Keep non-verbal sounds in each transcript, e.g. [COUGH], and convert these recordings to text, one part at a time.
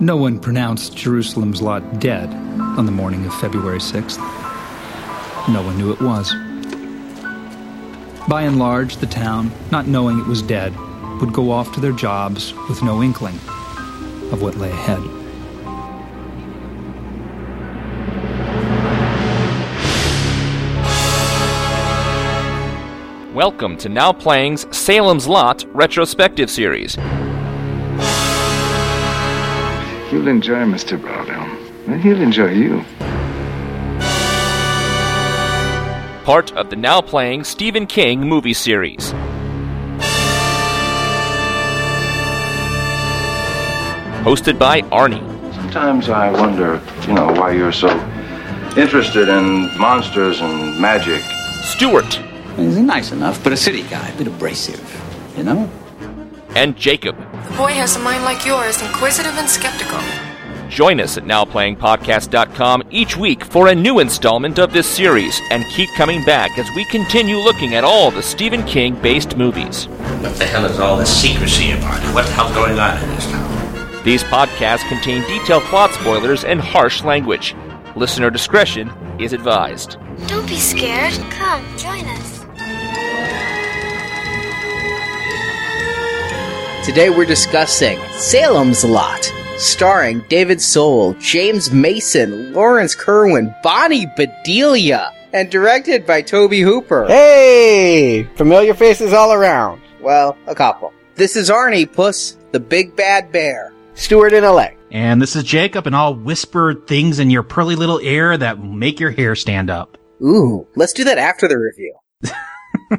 No one pronounced Jerusalem's lot dead on the morning of February 6th. No one knew it was. By and large, the town, not knowing it was dead, would go off to their jobs with no inkling of what lay ahead. Welcome to Now Playing's Salem's Lot retrospective series. You'll enjoy Mr. Brownhelm, and he'll enjoy you. Part of the Now Playing Stephen King movie series. Hosted by Arnie. Sometimes I wonder, you know, why you're so interested in monsters and magic. Stuart. He's nice enough, but a city guy, a bit abrasive, you know? And Jacob. The boy has a mind like yours, inquisitive and skeptical. Join us at NowPlayingPodcast.com each week for a new installment of this series, and keep coming back as we continue looking at all the Stephen King based movies. What the hell is all this secrecy about? What the hell's going on in this town? These podcasts contain detailed plot spoilers and harsh language. Listener discretion is advised. Don't be scared. Come, join us. Today we're discussing Salem's Lot, starring David Soul, James Mason, Lance Kerwin, Bonnie Bedelia, and directed by Tobe Hooper. Hey! Familiar faces all around. Well, a couple. This is Arnie, Puss, the big bad bear. Stuart in elect. And this is Jacob, and I'll whisper things in your pearly little ear that make your hair stand up. Ooh, let's do that after the review. [LAUGHS]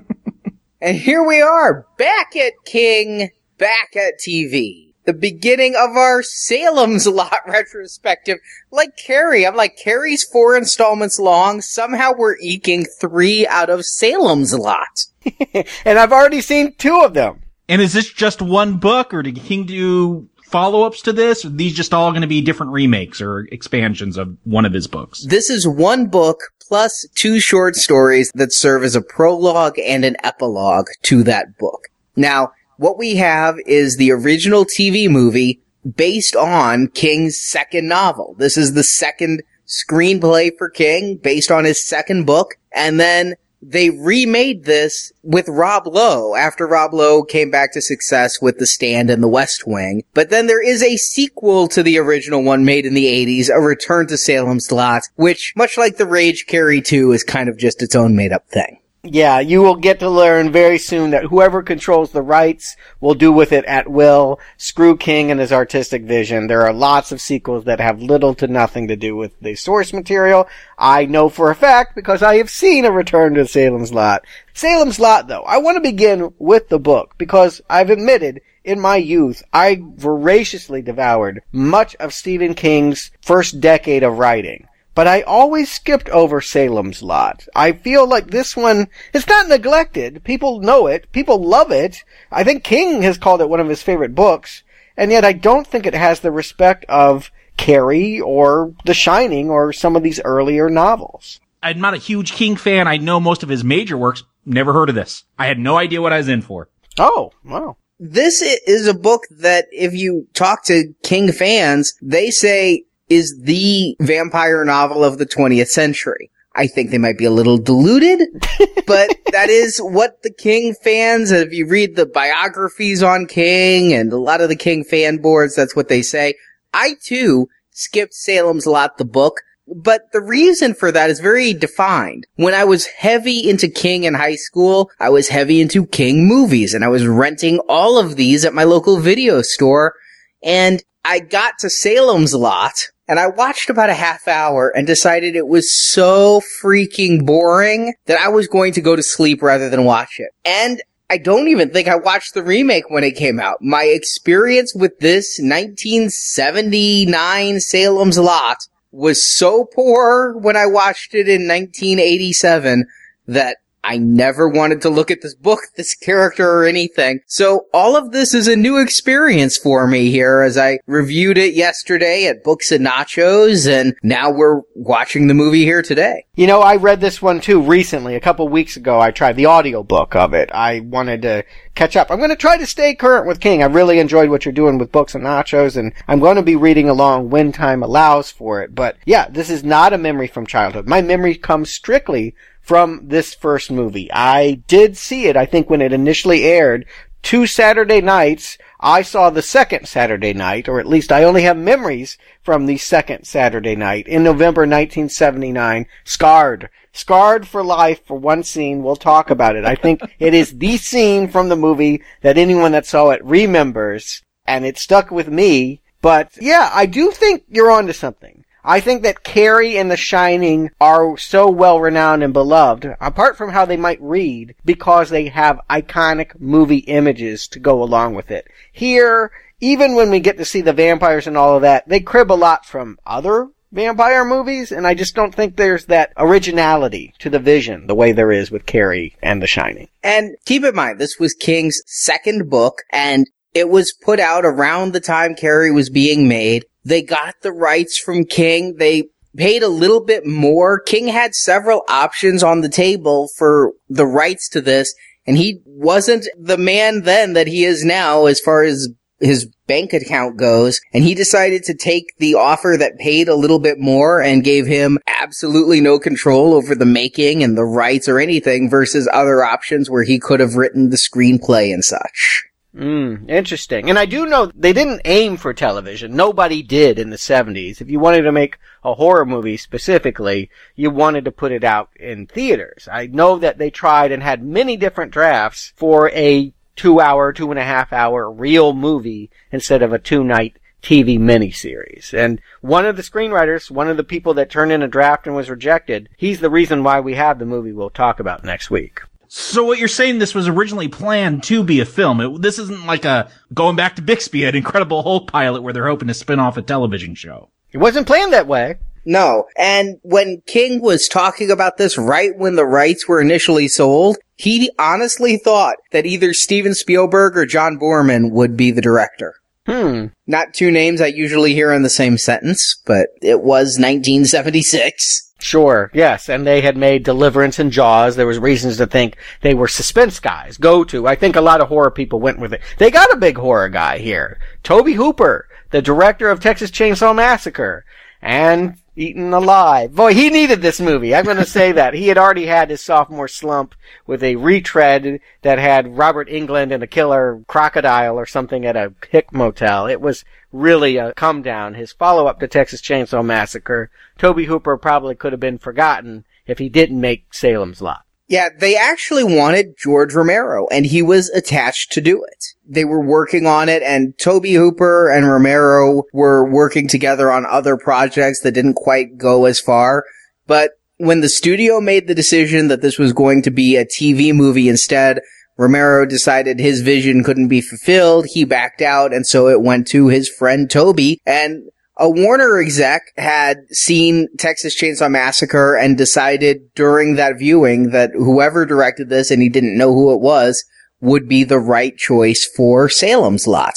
and here we are, back at King, back at TV. The beginning of our Salem's [LAUGHS] Lot retrospective. Like Carrie, I'm like, Carrie's four installments long. Somehow we're eking three out of Salem's Lot. [LAUGHS] and I've already seen two of them. And is this just one book, or did King do follow-ups to this? Or are these just all going to be different remakes or expansions of one of his books? This is one book plus two short stories that serve as a prologue and an epilogue to that book. Now, what we have is the original TV movie based on King's second novel. This is the second screenplay for King based on his second book. And then they remade this with Rob Lowe after Rob Lowe came back to success with The Stand and The West Wing. But then there is a sequel to the original one made in the 80s, A Return to Salem's Lot, which, much like The Rage Carrie 2, is kind of just its own made up thing. Yeah, you will get to learn very soon that whoever controls the rights will do with it at will. Screw King and his artistic vision. There are lots of sequels that have little to nothing to do with the source material. I know for a fact because I have seen a return to Salem's Lot. Salem's Lot though, I want to begin with the book because I've admitted in my youth, I voraciously devoured much of Stephen King's first decade of writing but I always skipped over Salem's Lot. I feel like this one, it's not neglected. People know it. People love it. I think King has called it one of his favorite books, and yet I don't think it has the respect of Carrie or The Shining or some of these earlier novels. I'm not a huge King fan. I know most of his major works. Never heard of this. I had no idea what I was in for. Oh, wow. This is a book that if you talk to King fans, they say is the vampire novel of the 20th century. I think they might be a little deluded, [LAUGHS] but that is what the King fans, if you read the biographies on King and a lot of the King fan boards, that's what they say. I too skipped Salem's Lot, the book, but the reason for that is very defined. When I was heavy into King in high school, I was heavy into King movies and I was renting all of these at my local video store and I got to Salem's Lot and I watched about a half hour and decided it was so freaking boring that I was going to go to sleep rather than watch it. And I don't even think I watched the remake when it came out. My experience with this 1979 Salem's Lot was so poor when I watched it in 1987 that I never wanted to look at this book, [LAUGHS] this character, or anything. So all of this is a new experience for me here as I reviewed it yesterday at Books and Nachos, and now we're watching the movie here today. You know, I read this one too recently. A couple weeks ago, I tried the audiobook of it. I wanted to catch up. I'm going to try to stay current with King. I really enjoyed what you're doing with Books and Nachos, and I'm going to be reading along when time allows for it. But yeah, this is not a memory from childhood. My memory comes strictly from this first movie. I did see it, I think, when it initially aired. Two Saturday nights, I saw the second Saturday night, or at least I only have memories from the second Saturday night in November 1979. Scarred. Scarred for life for one scene. We'll talk about it. I think [LAUGHS] it is the scene from the movie that anyone that saw it remembers, and it stuck with me. But yeah, I do think you're onto something. I think that Carrie and The Shining are so well renowned and beloved, apart from how they might read, because they have iconic movie images to go along with it. Here, even when we get to see the vampires and all of that, they crib a lot from other vampire movies, and I just don't think there's that originality to the vision the way there is with Carrie and The Shining. And keep in mind, this was King's second book, and it was put out around the time Carrie was being made. They got the rights from King. They paid a little bit more. King had several options on the table for the rights to this, and he wasn't the man then that he is now as far as his bank account goes. And he decided to take the offer that paid a little bit more and gave him absolutely no control over the making and the rights or anything versus other options where he could have written the screenplay and such. Mm, interesting. And I do know they didn't aim for television. Nobody did in the 70s. If you wanted to make a horror movie specifically, you wanted to put it out in theaters. I know that they tried and had many different drafts for a two hour, two and a half hour real movie instead of a two night TV miniseries. And one of the screenwriters, one of the people that turned in a draft and was rejected, he's the reason why we have the movie we'll talk about next week. So what you're saying this was originally planned to be a film. It, this isn't like a going back to Bixby, an Incredible Hulk pilot where they're hoping to spin off a television show. It wasn't planned that way. No. And when King was talking about this right when the rights were initially sold, he honestly thought that either Steven Spielberg or John Boorman would be the director. Hmm. Not two names I usually hear in the same sentence, but it was 1976. Sure, yes, and they had made Deliverance and Jaws. There was reasons to think they were suspense guys. Go to. I think a lot of horror people went with it. They got a big horror guy here. Tobe Hooper, the director of Texas Chainsaw Massacre. And Eaten Alive. Boy, he needed this movie. I'm gonna say that. He had already had his sophomore slump with a retread that had Robert Englund and a killer crocodile or something at a hick motel. It was really a come down. His follow up to Texas Chainsaw Massacre. Tobe Hooper probably could have been forgotten if he didn't make Salem's Lot. Yeah, they actually wanted George Romero and he was attached to do it. They were working on it and Tobe Hooper and Romero were working together on other projects that didn't quite go as far. But when the studio made the decision that this was going to be a TV movie instead, Romero decided his vision couldn't be fulfilled. He backed out and so it went to his friend Tobe, and a Warner exec had seen Texas Chainsaw Massacre and decided during that viewing that whoever directed this and he didn't know who it was would be the right choice for Salem's Lot.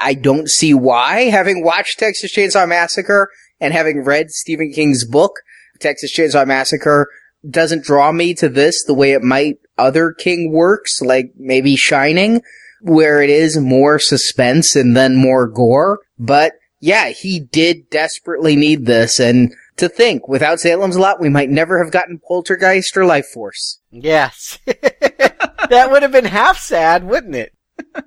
I don't see why, having watched Texas Chainsaw Massacre and having read Stephen King's book, Texas Chainsaw Massacre doesn't draw me to this the way it might other King works, like maybe Shining, where it is more suspense and then more gore. But yeah, he did desperately need this. And to think, without Salem's Lot, we might never have gotten Poltergeist or Lifeforce. Yes. [LAUGHS] that would have been half sad, wouldn't it? [LAUGHS]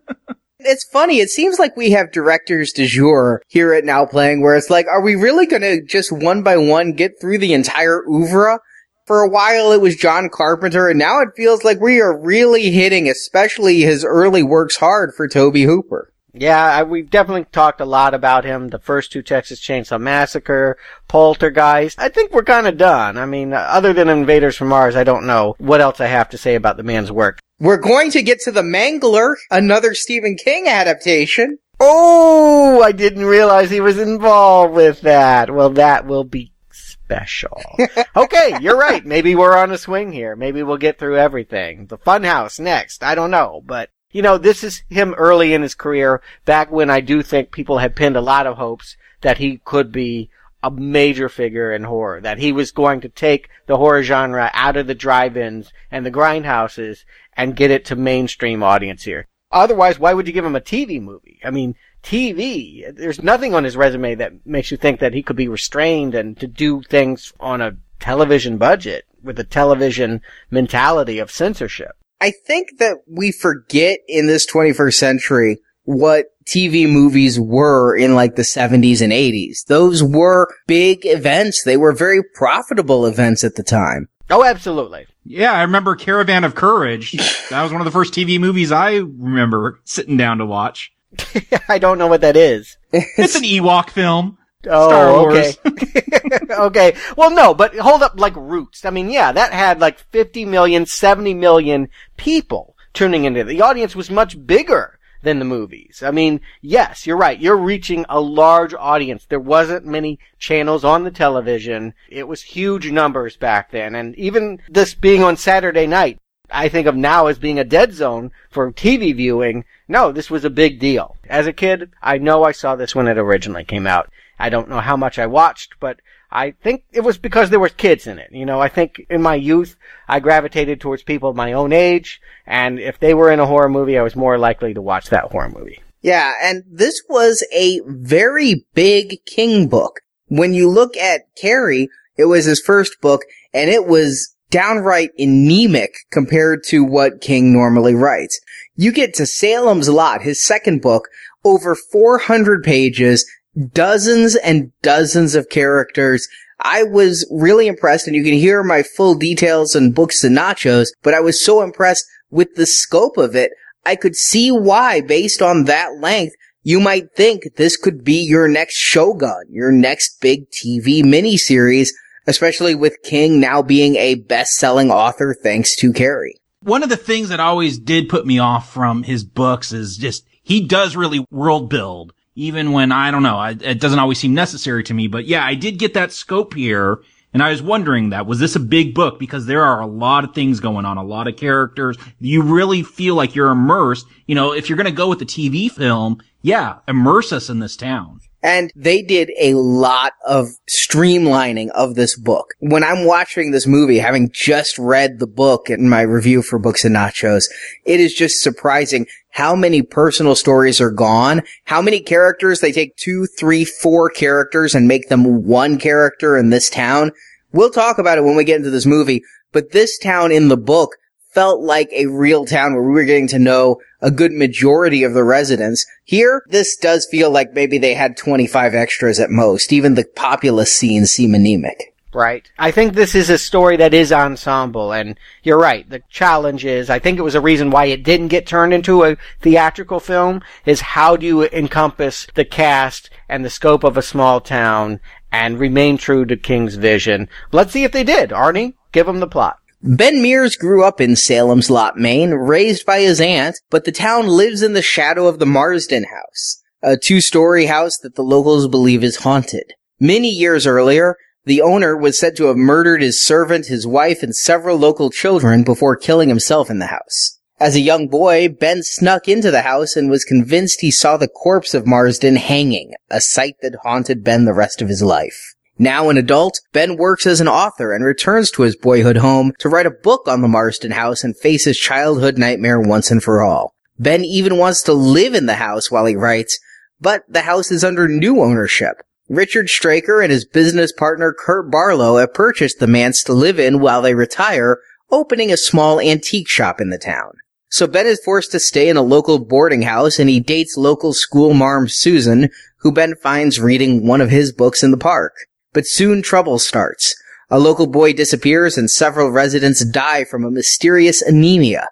It's funny. It seems like we have directors de jour here at Now Playing where it's like, are we really going to just one by one get through the entire oeuvre? For a while it was John Carpenter and now it feels like we are really hitting especially his early works hard for Tobe Hooper. Yeah, I, we've definitely talked a lot about him. The first two Texas Chainsaw Massacre, Poltergeist. I think we're kind of done. I mean, other than Invaders from Mars, I don't know what else I have to say about the man's work. We're going to get to The Mangler, another Stephen King adaptation. Oh, I didn't realize he was involved with that. Well, that will be special. [LAUGHS] okay, you're right. Maybe we're on a swing here. Maybe we'll get through everything. The Funhouse next. I don't know, but you know, this is him early in his career, back when I do think people had pinned a lot of hopes that he could be a major figure in horror, that he was going to take the horror genre out of the drive-ins and the grindhouses and get it to mainstream audience here. Otherwise, why would you give him a TV movie? I mean, TV, there's nothing on his resume that makes you think that he could be restrained and to do things on a television budget with a television mentality of censorship. I think that we forget in this 21st century what TV movies were in like the 70s and 80s. Those were big events. They were very profitable events at the time. Oh, absolutely. Yeah, I remember Caravan of Courage. [LAUGHS] that was one of the first TV movies I remember sitting down to watch. [LAUGHS] I don't know what that is. It's an Ewok film. Oh, Star Wars. okay. [LAUGHS] [LAUGHS] okay. Well, no, but hold up, like Roots. I mean, yeah, that had like 50 million, 70 million people tuning into it. The audience was much bigger than the movies. I mean, yes, you're right. You're reaching a large audience. There wasn't many channels on the television. It was huge numbers back then. And even this being on Saturday night, I think of now as being a dead zone for TV viewing. No, this was a big deal. As a kid, I know I saw this when it originally came out. I don't know how much I watched, but I think it was because there were kids in it. You know, I think in my youth, I gravitated towards people my own age, and if they were in a horror movie, I was more likely to watch that horror movie. Yeah, and this was a very big King book. When you look at Carrie, it was his first book, and it was downright anemic compared to what King normally writes. You get to Salem's Lot, his second book, over 400 pages, dozens and dozens of characters. I was really impressed and you can hear my full details in books and nachos, but I was so impressed with the scope of it. I could see why, based on that length, you might think this could be your next Shogun, your next big TV miniseries, especially with King now being a best-selling author thanks to Carrie. One of the things that always did put me off from his books is just, he does really world build even when I don't know, I, it doesn't always seem necessary to me. But yeah, I did get that scope here. And I was wondering that, was this a big book? Because there are a lot of things going on, a lot of characters. You really feel like you're immersed. You know, if you're going to go with the TV film, yeah, immerse us in this town. And they did a lot of streamlining of this book. When I'm watching this movie, having just read the book in my review for Books and Nachos, it is just surprising how many personal stories are gone, how many characters they take two, three, four characters and make them one character in this town. We'll talk about it when we get into this movie, but this town in the book felt like a real town where we were getting to know a good majority of the residents. Here, this does feel like maybe they had 25 extras at most. Even the populous scenes seem anemic. Right. I think this is a story that is ensemble, and you're right. The challenge is, I think it was a reason why it didn't get turned into a theatrical film, is how do you encompass the cast and the scope of a small town and remain true to King's vision? Let's see if they did. Arnie, give them the plot. Ben Mears grew up in Salem's Lot, Maine, raised by his aunt, but the town lives in the shadow of the Marsden House, a two-story house that the locals believe is haunted. Many years earlier, the owner was said to have murdered his servant, his wife, and several local children before killing himself in the house. As a young boy, Ben snuck into the house and was convinced he saw the corpse of Marsden hanging, a sight that haunted Ben the rest of his life. Now an adult, Ben works as an author and returns to his boyhood home to write a book on the Marsden house and face his childhood nightmare once and for all. Ben even wants to live in the house while he writes, but the house is under new ownership. Richard Straker and his business partner Kurt Barlow have purchased the manse to live in while they retire, opening a small antique shop in the town. So Ben is forced to stay in a local boarding house and he dates local school marm Susan, who Ben finds reading one of his books in the park. But soon trouble starts. A local boy disappears and several residents die from a mysterious anemia.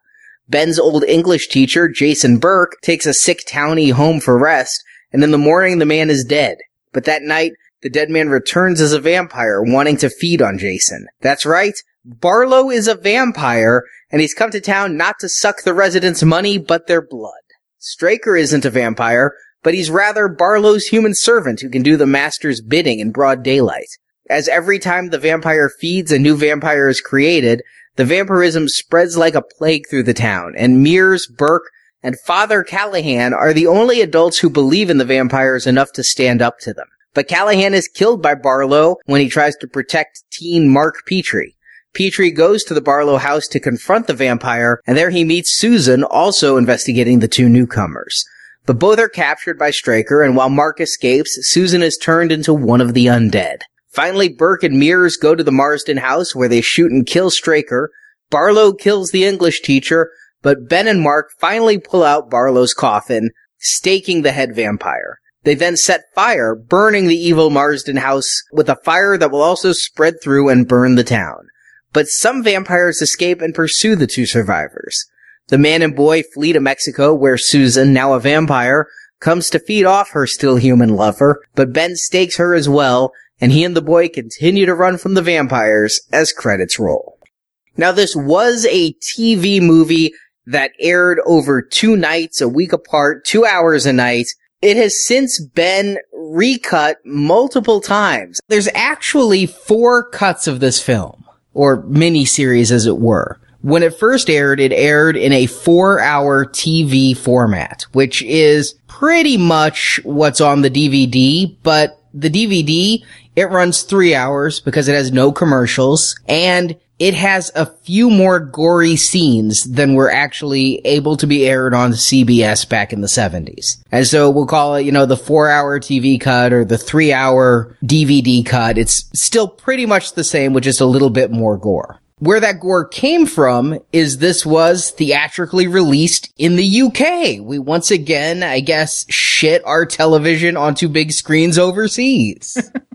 Ben's old English teacher, Jason Burke, takes a sick townie home for rest, and in the morning the man is dead. But that night, the dead man returns as a vampire, wanting to feed on Jason. That's right. Barlow is a vampire, and he's come to town not to suck the residents' money, but their blood. Straker isn't a vampire, but he's rather Barlow's human servant who can do the master's bidding in broad daylight. as every time the vampire feeds, a new vampire is created, the vampirism spreads like a plague through the town, and Mears, Burke, and Father Callahan are the only adults who believe in the vampires enough to stand up to them. But Callahan is killed by Barlow when he tries to protect teen Mark Petrie. Petrie goes to the Barlow house to confront the vampire, and there he meets Susan, also investigating the two newcomers. But both are captured by Straker, and while Mark escapes, Susan is turned into one of the undead. Finally, Burke and Mears go to the Marsden house where they shoot and kill Straker. Barlow kills the English teacher, but Ben and Mark finally pull out Barlow's coffin, staking the head vampire. They then set fire, burning the evil Marsden house with a fire that will also spread through and burn the town. But some vampires escape and pursue the two survivors. The man and boy flee to Mexico where Susan, now a vampire, comes to feed off her still human lover, but Ben stakes her as well, and he and the boy continue to run from the vampires as credits roll. Now this was a TV movie that aired over two nights, a week apart, two hours a night. It has since been recut multiple times. There's actually four cuts of this film, or mini-series as it were. When it first aired, it aired in a four hour TV format, which is pretty much what's on the DVD, but the DVD, it runs three hours because it has no commercials and it has a few more gory scenes than were actually able to be aired on CBS back in the 70s. And so we'll call it, you know, the four hour TV cut or the three hour DVD cut. It's still pretty much the same with just a little bit more gore. Where that gore came from is this was theatrically released in the UK. We once again, I guess, shit our television onto big screens overseas. [LAUGHS]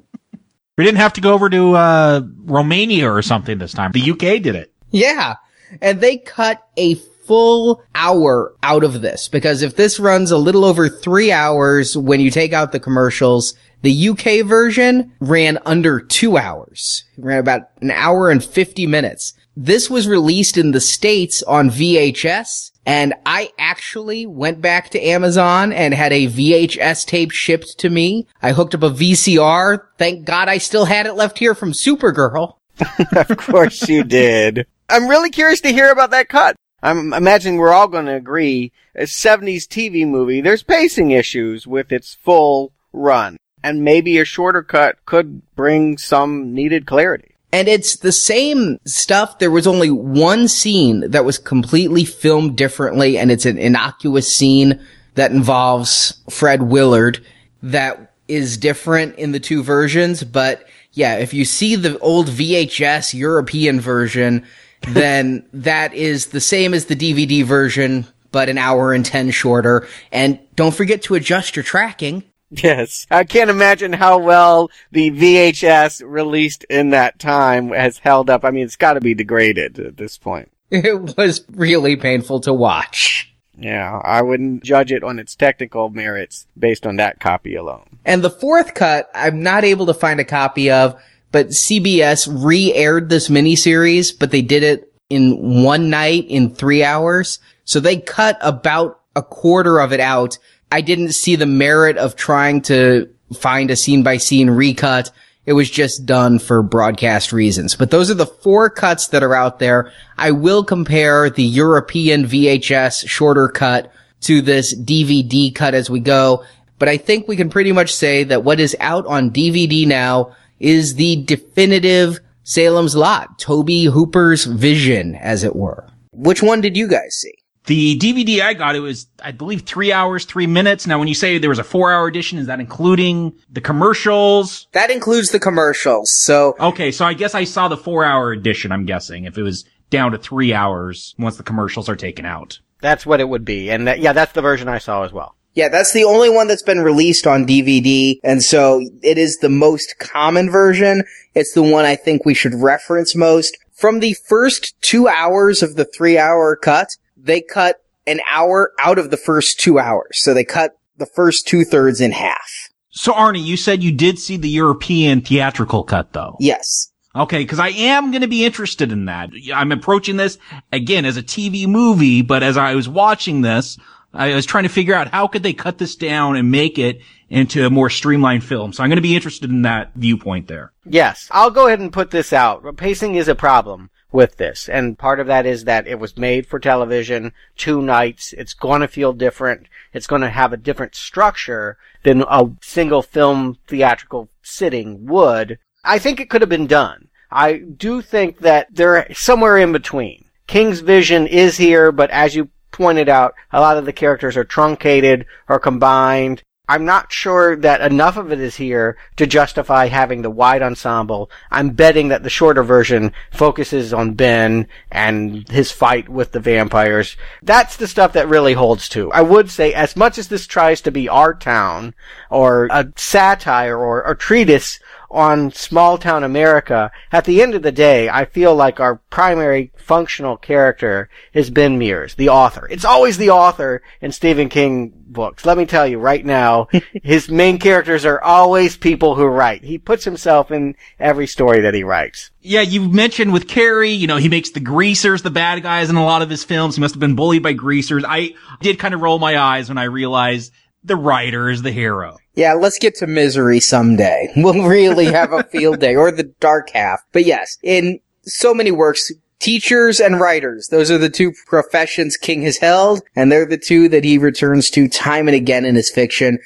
We didn't have to go over to uh, Romania or something this time. The UK did it. Yeah. And they cut a full hour out of this because if this runs a little over three hours when you take out the commercials, the UK version ran under two hours. It ran about an hour and 50 minutes. This was released in the States on VHS and I actually went back to Amazon and had a VHS tape shipped to me. I hooked up a VCR. Thank God I still had it left here from Supergirl. [LAUGHS] of course you did. I'm really curious to hear about that cut. I'm imagining we're all going to agree a 70s TV movie, there's pacing issues with its full run. And maybe a shorter cut could bring some needed clarity. And it's the same stuff. There was only one scene that was completely filmed differently, and it's an innocuous scene that involves Fred Willard that is different in the two versions. But yeah, if you see the old VHS European version, [LAUGHS] then that is the same as the DVD version, but an hour and 10 shorter. And don't forget to adjust your tracking. [LAUGHS] Yes. I can't imagine how well the VHS released in that time has held up. I mean, it's got to be degraded at this point. [LAUGHS] It was really painful to watch. Yeah, I wouldn't judge it on its technical merits based on that copy alone. And the fourth cut, I'm not able to find a copy of, but CBS re-aired this miniseries, but they did it in one night in three hours. So they cut about a quarter of it out I didn't see the merit of trying to find a scene by scene recut. It was just done for broadcast reasons. But those are the four cuts that are out there. I will compare the European VHS shorter cut to this DVD cut as we go. But I think we can pretty much say that what is out on DVD now is the definitive Salem's Lot, Tobe Hooper's vision, as it were. Which one did you guys see? The DVD I got, it was, I believe, three hours, three minutes. Now, when you say there was a four hour edition, is that including the commercials? That includes the commercials. So. Okay. So I guess I saw the four hour edition, I'm guessing, if it was down to three hours once the commercials are taken out. That's what it would be. And that, yeah, that's the version I saw as well. Yeah, that's the only one that's been released on DVD. And so it is the most common version. It's the one I think we should reference most. From the first two hours of the three hour cut, they cut an hour out of the first two hours. So they cut the first two thirds in half. So Arnie, you said you did see the European theatrical cut though. Yes. Okay, because I am going to be interested in that. I'm approaching this again as a TV movie, but as I was watching this, I was trying to figure out how could they cut this down and make it into a more streamlined film. So I'm going to be interested in that viewpoint there. Yes, I'll go ahead and put this out. Pacing is a problem with this. And part of that is that it was made for television, two nights. It's going to feel different. It's going to have a different structure than a single film theatrical sitting would. I think it could have been done. I do think that they're somewhere in between. King's vision is here, but as you pointed out, a lot of the characters are truncated or combined. I'm not sure that enough of it is here to justify having the wide ensemble. I'm betting that the shorter version focuses on Ben and his fight with the vampires. That's the stuff that really holds to. I would say as much as this tries to be our town or a satire or a treatise on small town America, at the end of the day, I feel like our primary functional character is Ben Mears, the author. It's always the author in Stephen King books. Let me tell you right now, [LAUGHS] his main characters are always people who write. He puts himself in every story that he writes. Yeah, you mentioned with Carrie, you know, he makes the greasers the bad guys in a lot of his films. He must have been bullied by greasers. I did kind of roll my eyes when I realized the writer is the hero. Yeah, let's get to misery someday. [LAUGHS] We'll really have a field day, or the dark half. But yes, in so many works, teachers and writers, those are the two professions King has held, and they're the two that he returns to time and again in his fiction.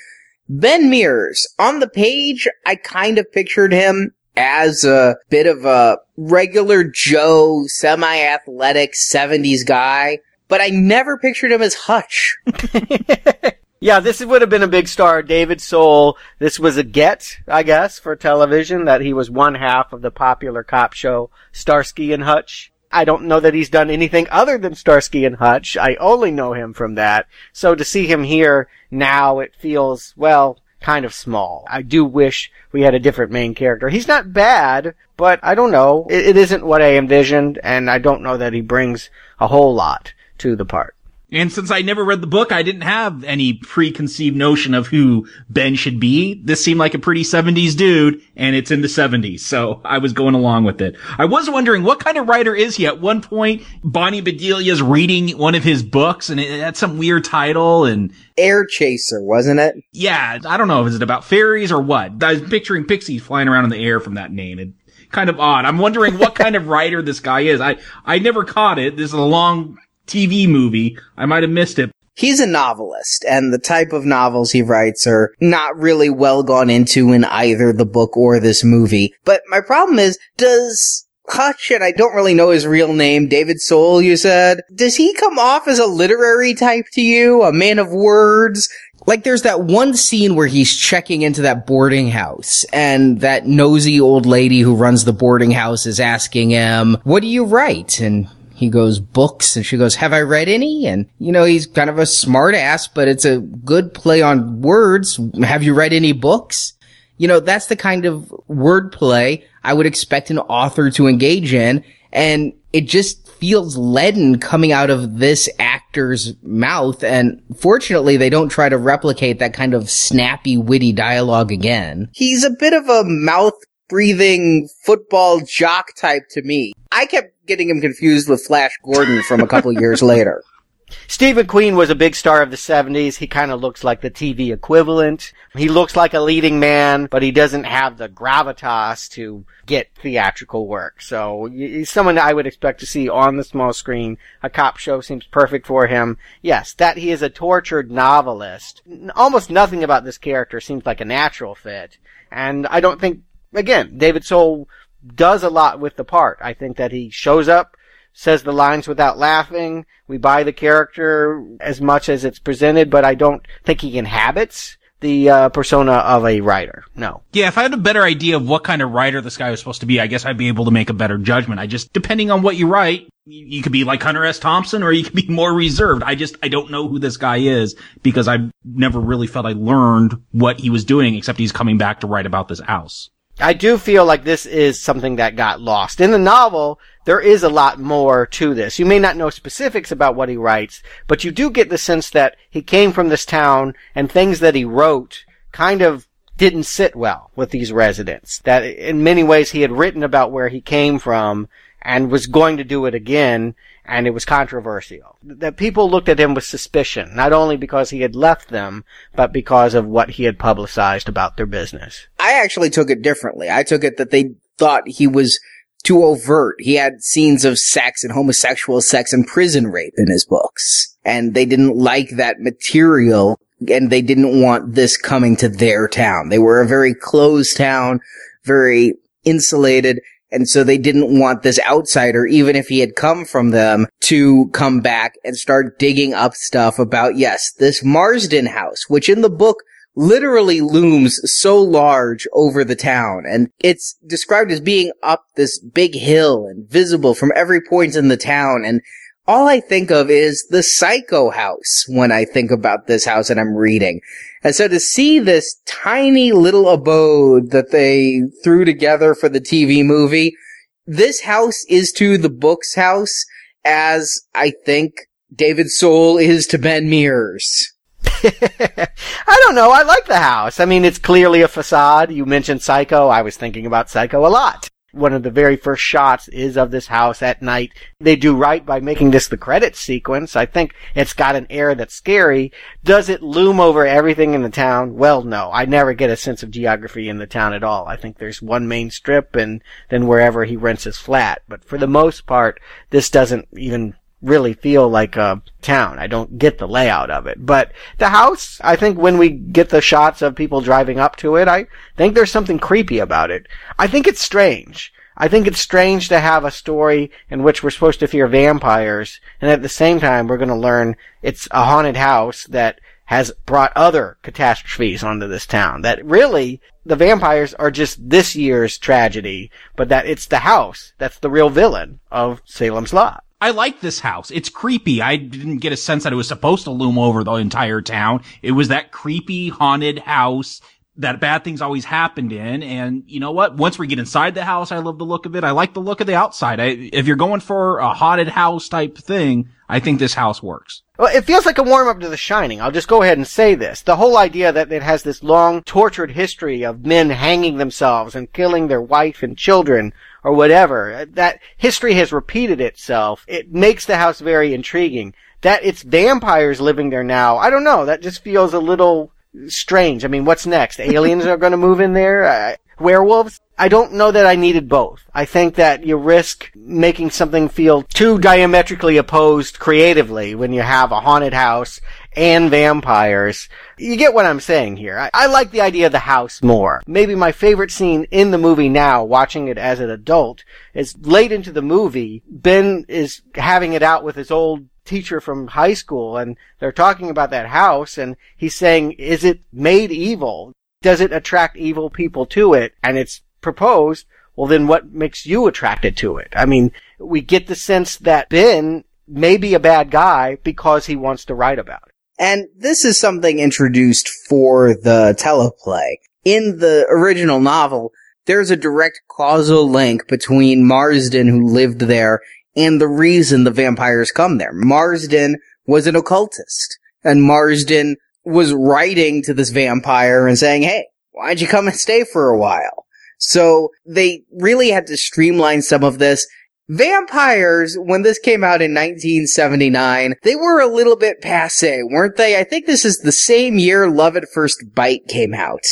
Ben Mears, on the page, I kind of pictured him as a bit of a regular Joe, semi-athletic 70s guy, but I never pictured him as Hutch. [LAUGHS] Yeah, this would have been a big star. David Soul. This was a get, I guess, for television that he was one half of the popular cop show Starsky and Hutch. I don't know that he's done anything other than Starsky and Hutch. I only know him from that. So to see him here now, it feels, well, kind of small. I do wish we had a different main character. He's not bad, but I don't know. It, it isn't what I envisioned, and I don't know that he brings a whole lot to the part. And since I never read the book, I didn't have any preconceived notion of who Ben should be. This seemed like a pretty 70s dude, and it's in the 70s, so I was going along with it. I was wondering, what kind of writer is he? At one point, Bonnie Bedelia's reading one of his books, and it had some weird title, and... Air Chaser, wasn't it? Yeah, I don't know, is it about fairies or what? I was picturing pixies flying around in the air from that name. It, kind of odd. I'm wondering what kind of writer this guy is. I, I never caught it. This is a long TV movie. I might have missed it. He's a novelist, and the type of novels he writes are not really well gone into in either the book or this movie. But my problem is, does Hutch, and I don't really know his real name, David Soul, you said, does he come off as a literary type to you? A man of words? Like there's that one scene where he's checking into that boarding house and that nosy old lady who runs the boarding house is asking him, what do you write? And he goes, books. And she goes, have I read any? And, you know, he's kind of a smart ass, but it's a good play on words. Have you read any books? You know, that's the kind of wordplay I would expect an author to engage in. And it just feels leaden coming out of this actor's mouth. And fortunately, they don't try to replicate that kind of snappy, witty dialogue again. He's a bit of a mouth breathing football jock type to me. I kept getting him confused with Flash Gordon from a couple years [LAUGHS] later. Steve McQueen was a big star of the 70s. He kind of looks like the TV equivalent. He looks like a leading man, but he doesn't have the gravitas to get theatrical work. So he's someone I would expect to see on the small screen. A cop show seems perfect for him. Yes, that he is a tortured novelist. Almost nothing about this character seems like a natural fit. And I don't think, again, David Soul does a lot with the part. I think that he shows up, says the lines without laughing. We buy the character as much as it's presented, but I don't think he inhabits the uh, persona of a writer. No. Yeah, if I had a better idea of what kind of writer this guy was supposed to be, I guess I'd be able to make a better judgment. I just, depending on what you write, you could be like Hunter S. Thompson or you could be [LAUGHS] more reserved. I just, I don't know who this guy is because I never really felt I learned what he was doing except he's coming back to write about this house. I do feel like this is something that got lost. In the novel, there is a lot more to this. You may not know specifics about what he writes, but you do get the sense that he came from this town and things that he wrote kind of didn't sit well with these residents. That in many ways he had written about where he came from and was going to do it again. And it was controversial. That people looked at him with suspicion, not only because he had left them, but because of what he had publicized about their business. I actually took it differently. I took it that they thought he was too overt. He had scenes of sex and homosexual sex and prison rape in his books. And they didn't like that material and they didn't want this coming to their town. They were a very closed town, very insulated. And so they didn't want this outsider, even if he had come from them, to come back and start digging up stuff about, yes, this Marsden house, which in the book literally looms so large over the town. And it's described as being up this big hill and visible from every point in the town. And all I think of is the Psycho house when I think about this house and I'm reading. And so to see this tiny little abode that they threw together for the TV movie, this house is to the book's house as I think David Soul is to Ben Mears. [LAUGHS] I don't know. I like the house. I mean, it's clearly a facade. You mentioned Psycho. I was thinking about Psycho a lot. One of the very first shots is of this house at night. They do right by making this the credit sequence. I think it's got an air that's scary. Does it loom over everything in the town? Well, no. I never get a sense of geography in the town at all. I think there's one main strip and then wherever he rents his flat. But for the most part, this doesn't even really feel like a town. I don't get the layout of it. But the house, I think when we get the shots of people driving up to it, I think there's something creepy about it. I think it's strange. I think it's strange to have a story in which we're supposed to fear vampires, and at the same time we're going to learn it's a haunted house that has brought other catastrophes onto this town. That really, the vampires are just this year's tragedy, but that it's the house that's the real villain of Salem's Lot. I like this house. It's creepy. I didn't get a sense that it was supposed to loom over the entire town. It was that creepy haunted house that bad things always happened in. And you know what? Once we get inside the house, I love the look of it. I like the look of the outside. I, if you're going for a haunted house type thing, I think this house works. Well, it feels like a warm up to The Shining. I'll just go ahead and say this. The whole idea that it has this long, tortured history of men hanging themselves and killing their wife and children or whatever, that history has repeated itself. It makes the house very intriguing. That it's vampires living there now, I don't know. That just feels a little strange. I mean, what's next? [LAUGHS] Aliens are going to move in there? Uh, werewolves? I don't know that I needed both. I think that you risk making something feel too diametrically opposed creatively when you have a haunted house and vampires. You get what I'm saying here. I, I, like the idea of the house more. Maybe my favorite scene in the movie now, watching it as an adult, is late into the movie, Ben is having it out with his old teacher from high school and they're talking about that house and he's saying, is it made evil? Does it attract evil people to it? And it's proposed, well then what makes you attracted to it? I mean, we get the sense that Ben may be a bad guy because he wants to write about it. And this is something introduced for the teleplay. In the original novel, there's a direct causal link between Marsden, who lived there, and the reason the vampires come there. Marsden was an occultist, and Marsden was writing to this vampire and saying, hey, why'd you come and stay for a while? So they really had to streamline some of this. Vampires, when this came out in 1979, they were a little bit passe, weren't they? I think this is the same year Love at First Bite came out.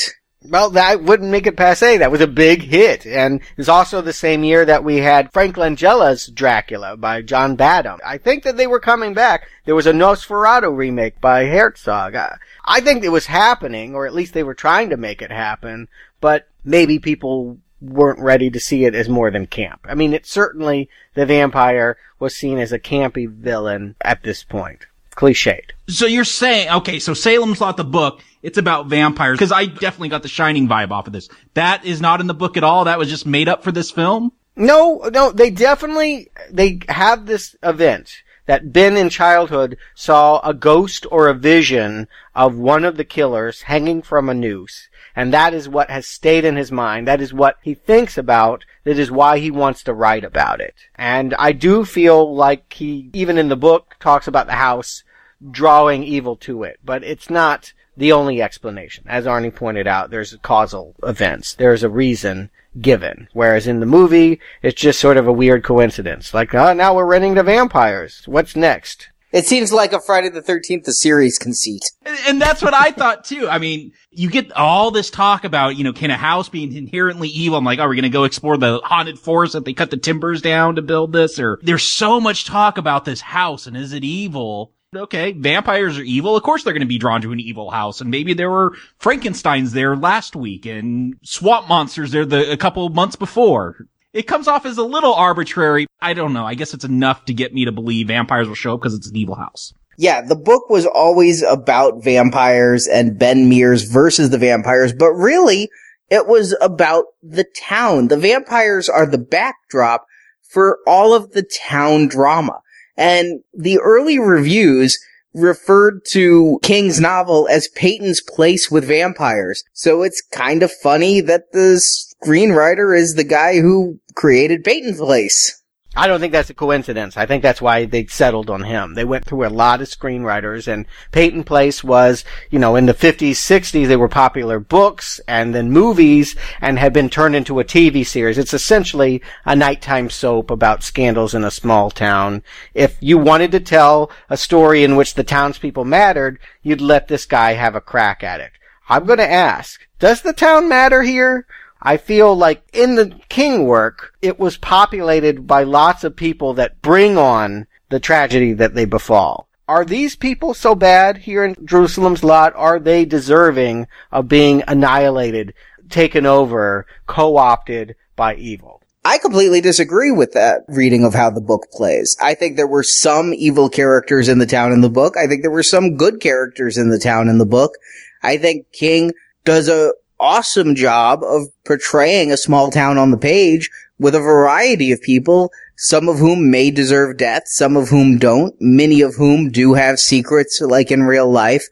Well, that wouldn't make it passe. That was a big hit. And it was also the same year that we had Frank Langella's Dracula by John Badham. I think that they were coming back. There was a Nosferatu remake by Herzog. I think it was happening, or at least they were trying to make it happen, but maybe people weren't ready to see it as more than camp. I mean, it certainly, the vampire was seen as a campy villain at this point. Cliched. So you're saying, okay, so Salem's Lot, the book, it's about vampires, because I definitely got the Shining vibe off of this. That is not in the book at all. That was just made up for this film. No, no, they definitely, they have this event that Ben in childhood saw a ghost or a vision of one of the killers hanging from a noose. And that is what has stayed in his mind. That is what he thinks about. That is why he wants to write about it. And I do feel like he, even in the book, talks about the house drawing evil to it. But it's not the only explanation. As Arnie pointed out, there's causal events. There's a reason given. Whereas in the movie, it's just sort of a weird coincidence. Like, oh, now we're running to vampires. What's next? It seems like a Friday the 13th the series conceit. And that's what I thought too. I mean, you get all this talk about, you know, can a house be inherently evil? I'm like, are we going to go explore the haunted forest that they cut the timbers down to build this? Or there's so much talk about this house and is it evil? Okay, vampires are evil. Of course they're going to be drawn to an evil house. And maybe there were Frankensteins there last week and swamp monsters there the, a couple months before it comes off as a little arbitrary. I don't know. I guess it's enough to get me to believe vampires will show up because it's an evil house. Yeah, the book was always about vampires and Ben Mears versus the vampires, but really it was about the town. The vampires are the backdrop for all of the town drama. And the early reviews referred to King's novel as Peyton's place with vampires. So it's kind of funny that the screenwriter is the guy who created Peyton's place. I don't think that's a coincidence. I think that's why they settled on him. They went through a lot of screenwriters and Peyton Place was, you know, in the 50s, 60s, they were popular books and then movies and had been turned into a TV series. It's essentially a nighttime soap about scandals in a small town. If you wanted to tell a story in which the townspeople mattered, you'd let this guy have a crack at it. I'm gonna ask, does the town matter here? I feel like in the King work, it was populated by lots of people that bring on the tragedy that they befall. Are these people so bad here in Jerusalem's lot? Are they deserving of being annihilated, taken over, co-opted by evil? I completely disagree with that reading of how the book plays. I think there were some evil characters in the town in the book. I think there were some good characters in the town in the book. I think King does a awesome job of portraying a small town on the page with a variety of people, some of whom may deserve death, some of whom don't, many of whom do have secrets like in real life.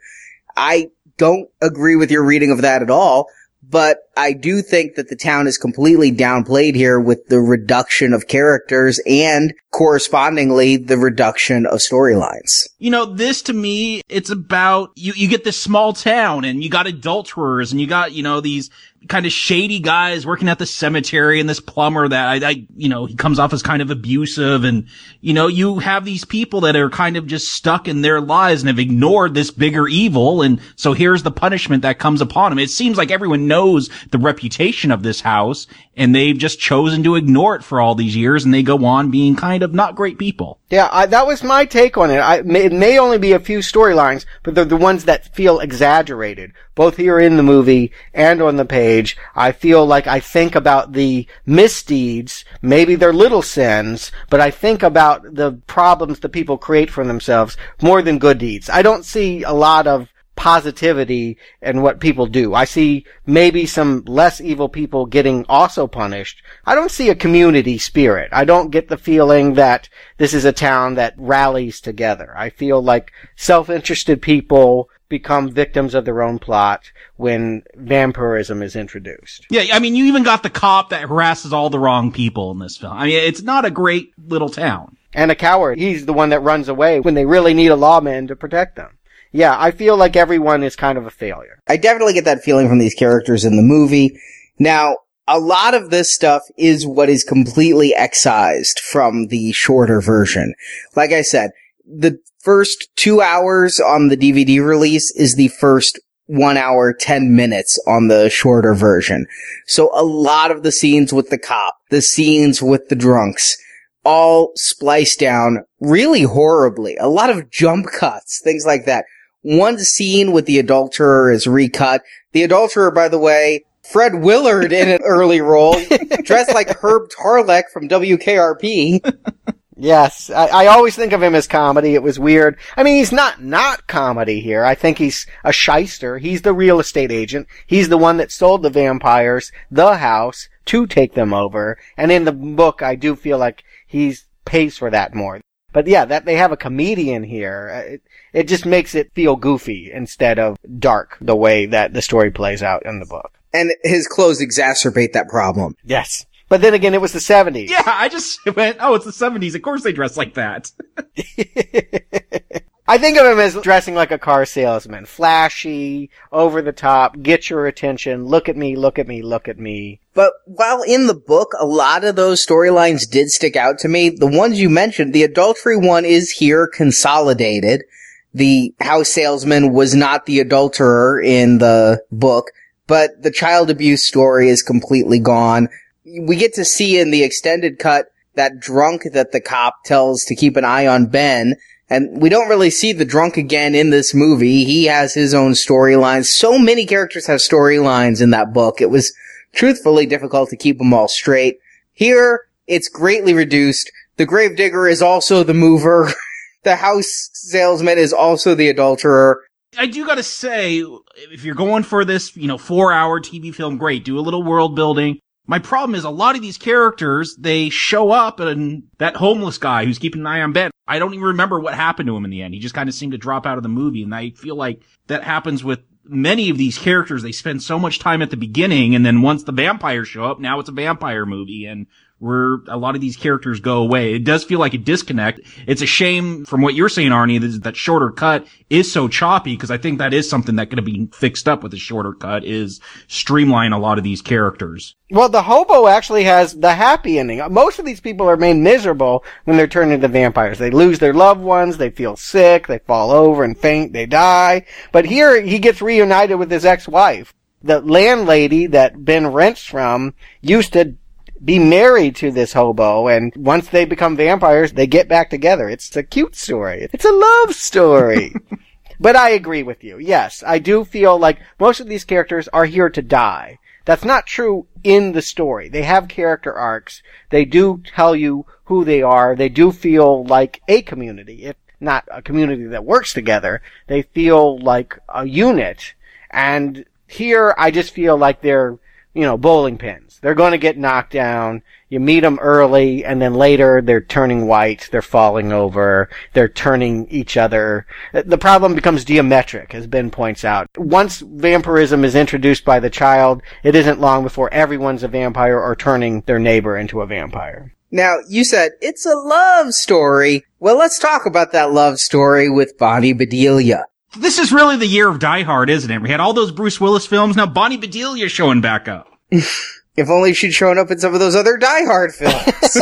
I don't agree with your reading of that at all. But I do think that the town is completely downplayed here with the reduction of characters and correspondingly the reduction of storylines. You know, this to me, it's about you, you get this small town and you got adulterers and you got, you know, these kind of shady guys working at the cemetery and this plumber that I, I, you know, he comes off as kind of abusive and, you know, you have these people that are kind of just stuck in their lives and have ignored this bigger evil. And so here's the punishment that comes upon them. It seems like everyone knows the reputation of this house and they've just chosen to ignore it for all these years and they go on being kind of not great people. Yeah, I, that was my take on it. I, it may only be a few storylines, but they're the ones that feel exaggerated, both here in the movie and on the page. I feel like I think about the misdeeds, maybe they're little sins, but I think about the problems the people create for themselves more than good deeds. I don't see a lot of positivity and what people do. I see maybe some less evil people getting also punished. I don't see a community spirit. I don't get the feeling that this is a town that rallies together. I feel like self-interested people become victims of their own plot when vampirism is introduced. Yeah, I mean, you even got the cop that harasses all the wrong people in this film. I mean, it's not a great little town. And a coward. He's the one that runs away when they really need a lawman to protect them yeah, I feel like everyone is kind of a failure. I definitely get that feeling from these characters in the movie. Now, a lot of this stuff is what is completely excised from the shorter version. Like I said, the first two hours on the DVD release is the first one hour, 10 minutes on the shorter version. So a lot of the scenes with the cop, the scenes with the drunks, all spliced down really horribly. A lot of jump cuts, things like that. One scene with the adulterer is recut. The adulterer, by the way, Fred Willard in an early role, [LAUGHS] dressed like Herb Tarlek from WKRP. [LAUGHS] Yes, I, I, always think of him as comedy. It was weird. I mean, he's not not comedy here. I think he's a shyster. He's the real estate agent. He's the one that sold the vampires the house to take them over. And in the book, I do feel like he's pays for that more. But yeah, that they have a comedian here. Uh, it, it just makes it feel goofy instead of dark the way that the story plays out in the book. And his clothes exacerbate that problem. Yes. But then again, it was the 70s. Yeah, I just [LAUGHS] went, oh, it's the 70s. Of course they dress like that. [LAUGHS] I think of him as dressing like a car salesman. Flashy, over the top, get your attention, look at me, look at me, look at me. But while in the book, a lot of those storylines did stick out to me. The ones you mentioned, the adultery one is here consolidated. The house salesman was not the adulterer in the book, but the child abuse story is completely gone. We get to see in the extended cut that drunk that the cop tells to keep an eye on Ben and we don't really see the drunk again in this movie. He has his own storylines. So many characters have storylines in that book. It was truthfully difficult to keep them all straight. Here, it's greatly reduced. The gravedigger is also the mover. [LAUGHS] the house salesman is also the adulterer. I do gotta say, if you're going for this, you know, four hour TV film, great. Do a little world building. My problem is a lot of these characters, they show up and that homeless guy who's keeping an eye on Ben, I don't even remember what happened to him in the end. He just kind of seemed to drop out of the movie. And I feel like that happens with many of these characters. They spend so much time at the beginning and then once the vampires show up, now it's a vampire movie. And where a lot of these characters go away. It does feel like a disconnect. It's a shame from what you're saying, Arnie, that, that shorter cut is so choppy because I think that is something that could be fixed up with a shorter cut is streamline a lot of these characters. Well, the hobo actually has the happy ending. Most of these people are made miserable when they're turned into vampires. They lose their loved ones, they feel sick, they fall over and faint, they die. But here he gets reunited with his ex-wife the landlady that Ben rents from used to be married to this hobo and once they become vampires, they get back together. It's a cute story. It's a love story. [LAUGHS] but I agree with you. Yes, I do feel like most of these characters are here to die. That's not true in the story. They have character arcs. They do tell you who they are. They do feel like a community, if not a community that works together. They feel like a unit. And here I just feel like they're you know, bowling pins. They're going to get knocked down. You meet them early and then later they're turning white, they're falling over, they're turning each other. The problem becomes geometric, as Ben points out. Once vampirism is introduced by the child, it isn't long before everyone's a vampire or turning their neighbor into a vampire. Now, you said it's a love story. Well, let's talk about that love story with Bonnie Bedelia. This is really the year of Die Hard, isn't it? We had all those Bruce Willis films. Now Bonnie Bedelia showing back up. if only she'd shown up in some of those other Die Hard films.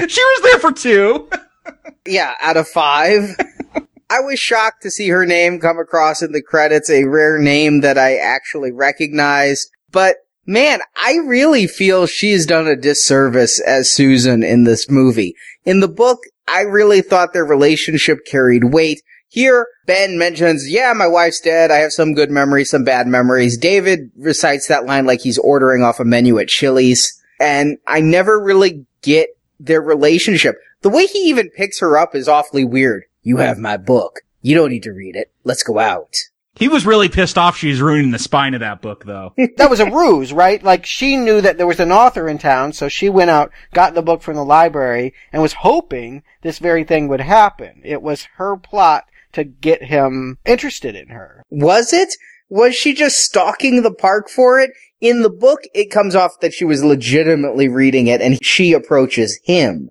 [LAUGHS] she was there for two. yeah, out of five. I was shocked to see her name come across in the credits, a rare name that I actually recognized. But man, I really feel she's done a disservice as Susan in this movie. In the book, I really thought their relationship carried weight. Here, Ben mentions, yeah, my wife's dead. I have some good memories, some bad memories. David recites that line like he's ordering off a menu at Chili's. And I never really get their relationship. The way he even picks her up is awfully weird. You have my book. You don't need to read it. Let's go out. He was really pissed off she's ruining the spine of that book, though. [LAUGHS] that was a ruse, right? Like, she knew that there was an author in town, so she went out, got the book from the library, and was hoping this very thing would happen. It was her plot to get him interested in her. Was it? Was she just stalking the park for it? In the book, it comes off that she was legitimately reading it and she approaches him.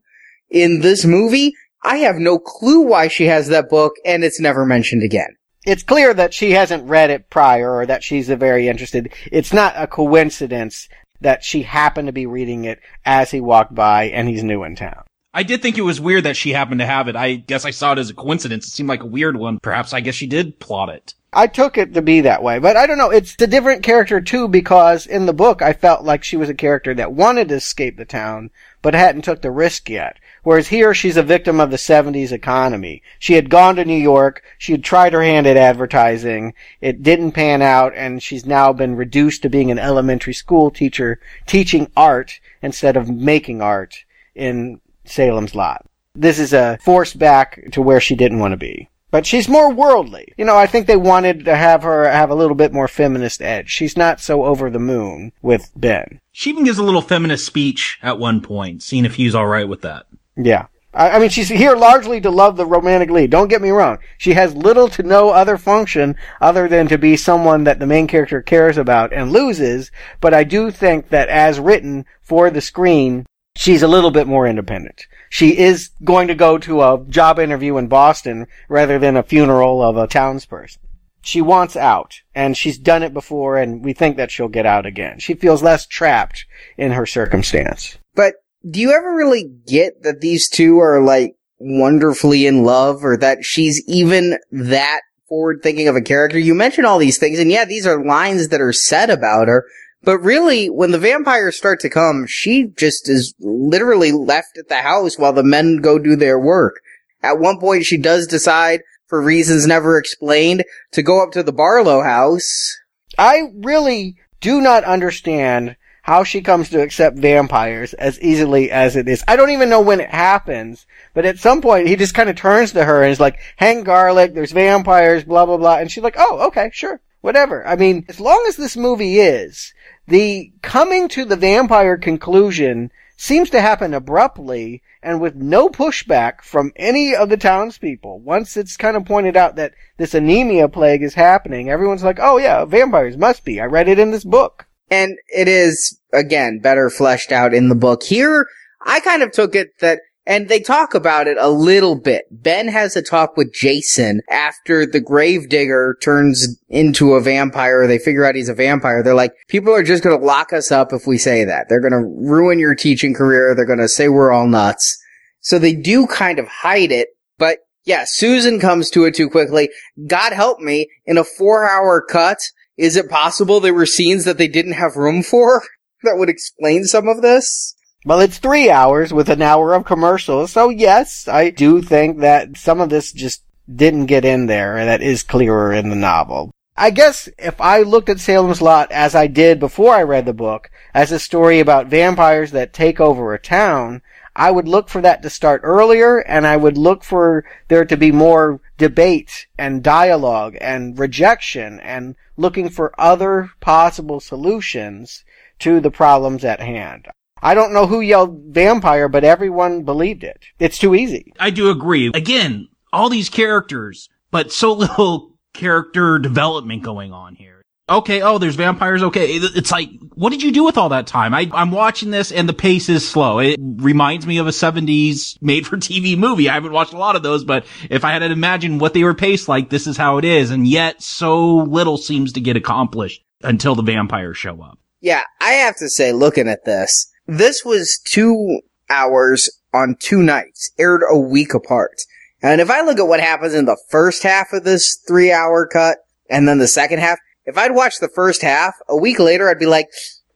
In this movie, I have no clue why she has that book and it's never mentioned again. It's clear that she hasn't read it prior or that she's very interested. It's not a coincidence that she happened to be reading it as he walked by and he's new in town. I did think it was weird that she happened to have it. I guess I saw it as a coincidence. It seemed like a weird one. Perhaps I guess she did plot it. I took it to be that way, but I don't know. It's a different character too because in the book I felt like she was a character that wanted to escape the town, but hadn't took the risk yet. Whereas here she's a victim of the 70s economy. She had gone to New York, she had tried her hand at advertising, it didn't pan out, and she's now been reduced to being an elementary school teacher teaching art instead of making art in Salem's Lot. This is a force back to where she didn't want to be. But she's more worldly. You know, I think they wanted to have her have a little bit more feminist edge. She's not so over the moon with Ben. She even gives a little feminist speech at one point, seeing if he's alright with that. Yeah. I, mean, she's here largely to love the romantic lead. Don't get me wrong. She has little to no other function other than to be someone that the main character cares about and loses. But I do think that as written for the screen, she's a little bit more independent. She is going to go to a job interview in Boston rather than a funeral of a townsperson. She wants out, and she's done it before, and we think that she'll get out again. She feels less trapped in her circumstance. But do you ever really get that these two are like wonderfully in love or that she's even that forward thinking of a character? You mention all these things and yeah, these are lines that are said about her, but really when the vampires start to come, she just is literally left at the house while the men go do their work. At one point she does decide for reasons never explained to go up to the Barlow house. I really do not understand how she comes to accept vampires as easily as it is. I don't even know when it happens, but at some point he just kind of turns to her and is like, hang garlic, there's vampires, blah, blah, blah. And she's like, oh, okay, sure, whatever. I mean, as long as this movie is, the coming to the vampire conclusion seems to happen abruptly and with no pushback from any of the townspeople. Once it's kind of pointed out that this anemia plague is happening, everyone's like, oh yeah, vampires must be. I read it in this book. And it is, again, better fleshed out in the book. Here, I kind of took it that, and they talk about it a little bit. Ben has a talk with Jason after the gravedigger turns into a vampire. They figure out he's a vampire. They're like, people are just gonna lock us up if we say that. They're gonna ruin your teaching career. They're gonna say we're all nuts. So they do kind of hide it, but yeah, Susan comes to it too quickly. God help me, in a four hour cut, is it possible there were scenes that they didn't have room for [LAUGHS] that would explain some of this? Well, it's three hours with an hour of commercials, so yes, I do think that some of this just didn't get in there, and that is clearer in the novel. I guess if I looked at Salem's Lot as I did before I read the book, as a story about vampires that take over a town, I would look for that to start earlier and I would look for there to be more debate and dialogue and rejection and looking for other possible solutions to the problems at hand. I don't know who yelled vampire, but everyone believed it. It's too easy. I do agree. Again, all these characters, but so [LAUGHS] little character development going on here okay, oh, there's vampires. Okay. It's like, what did you do with all that time? I, I'm watching this and the pace is slow. It reminds me of a 70s made for TV movie. I haven't watched a lot of those, but if I had to imagine what they were paced like, this is how it is. And yet so little seems to get accomplished until the vampires show up. Yeah. I have to say, looking at this, this was two hours on two nights, aired a week apart. And if I look at what happens in the first half of this three hour cut and then the second half, if I'd watched the first half, a week later I'd be like,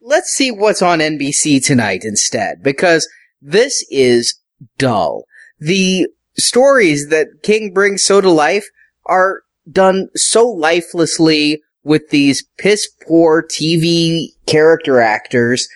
let's see what's on NBC tonight instead, because this is dull. The stories that King brings so to life are done so lifelessly with these piss poor TV character actors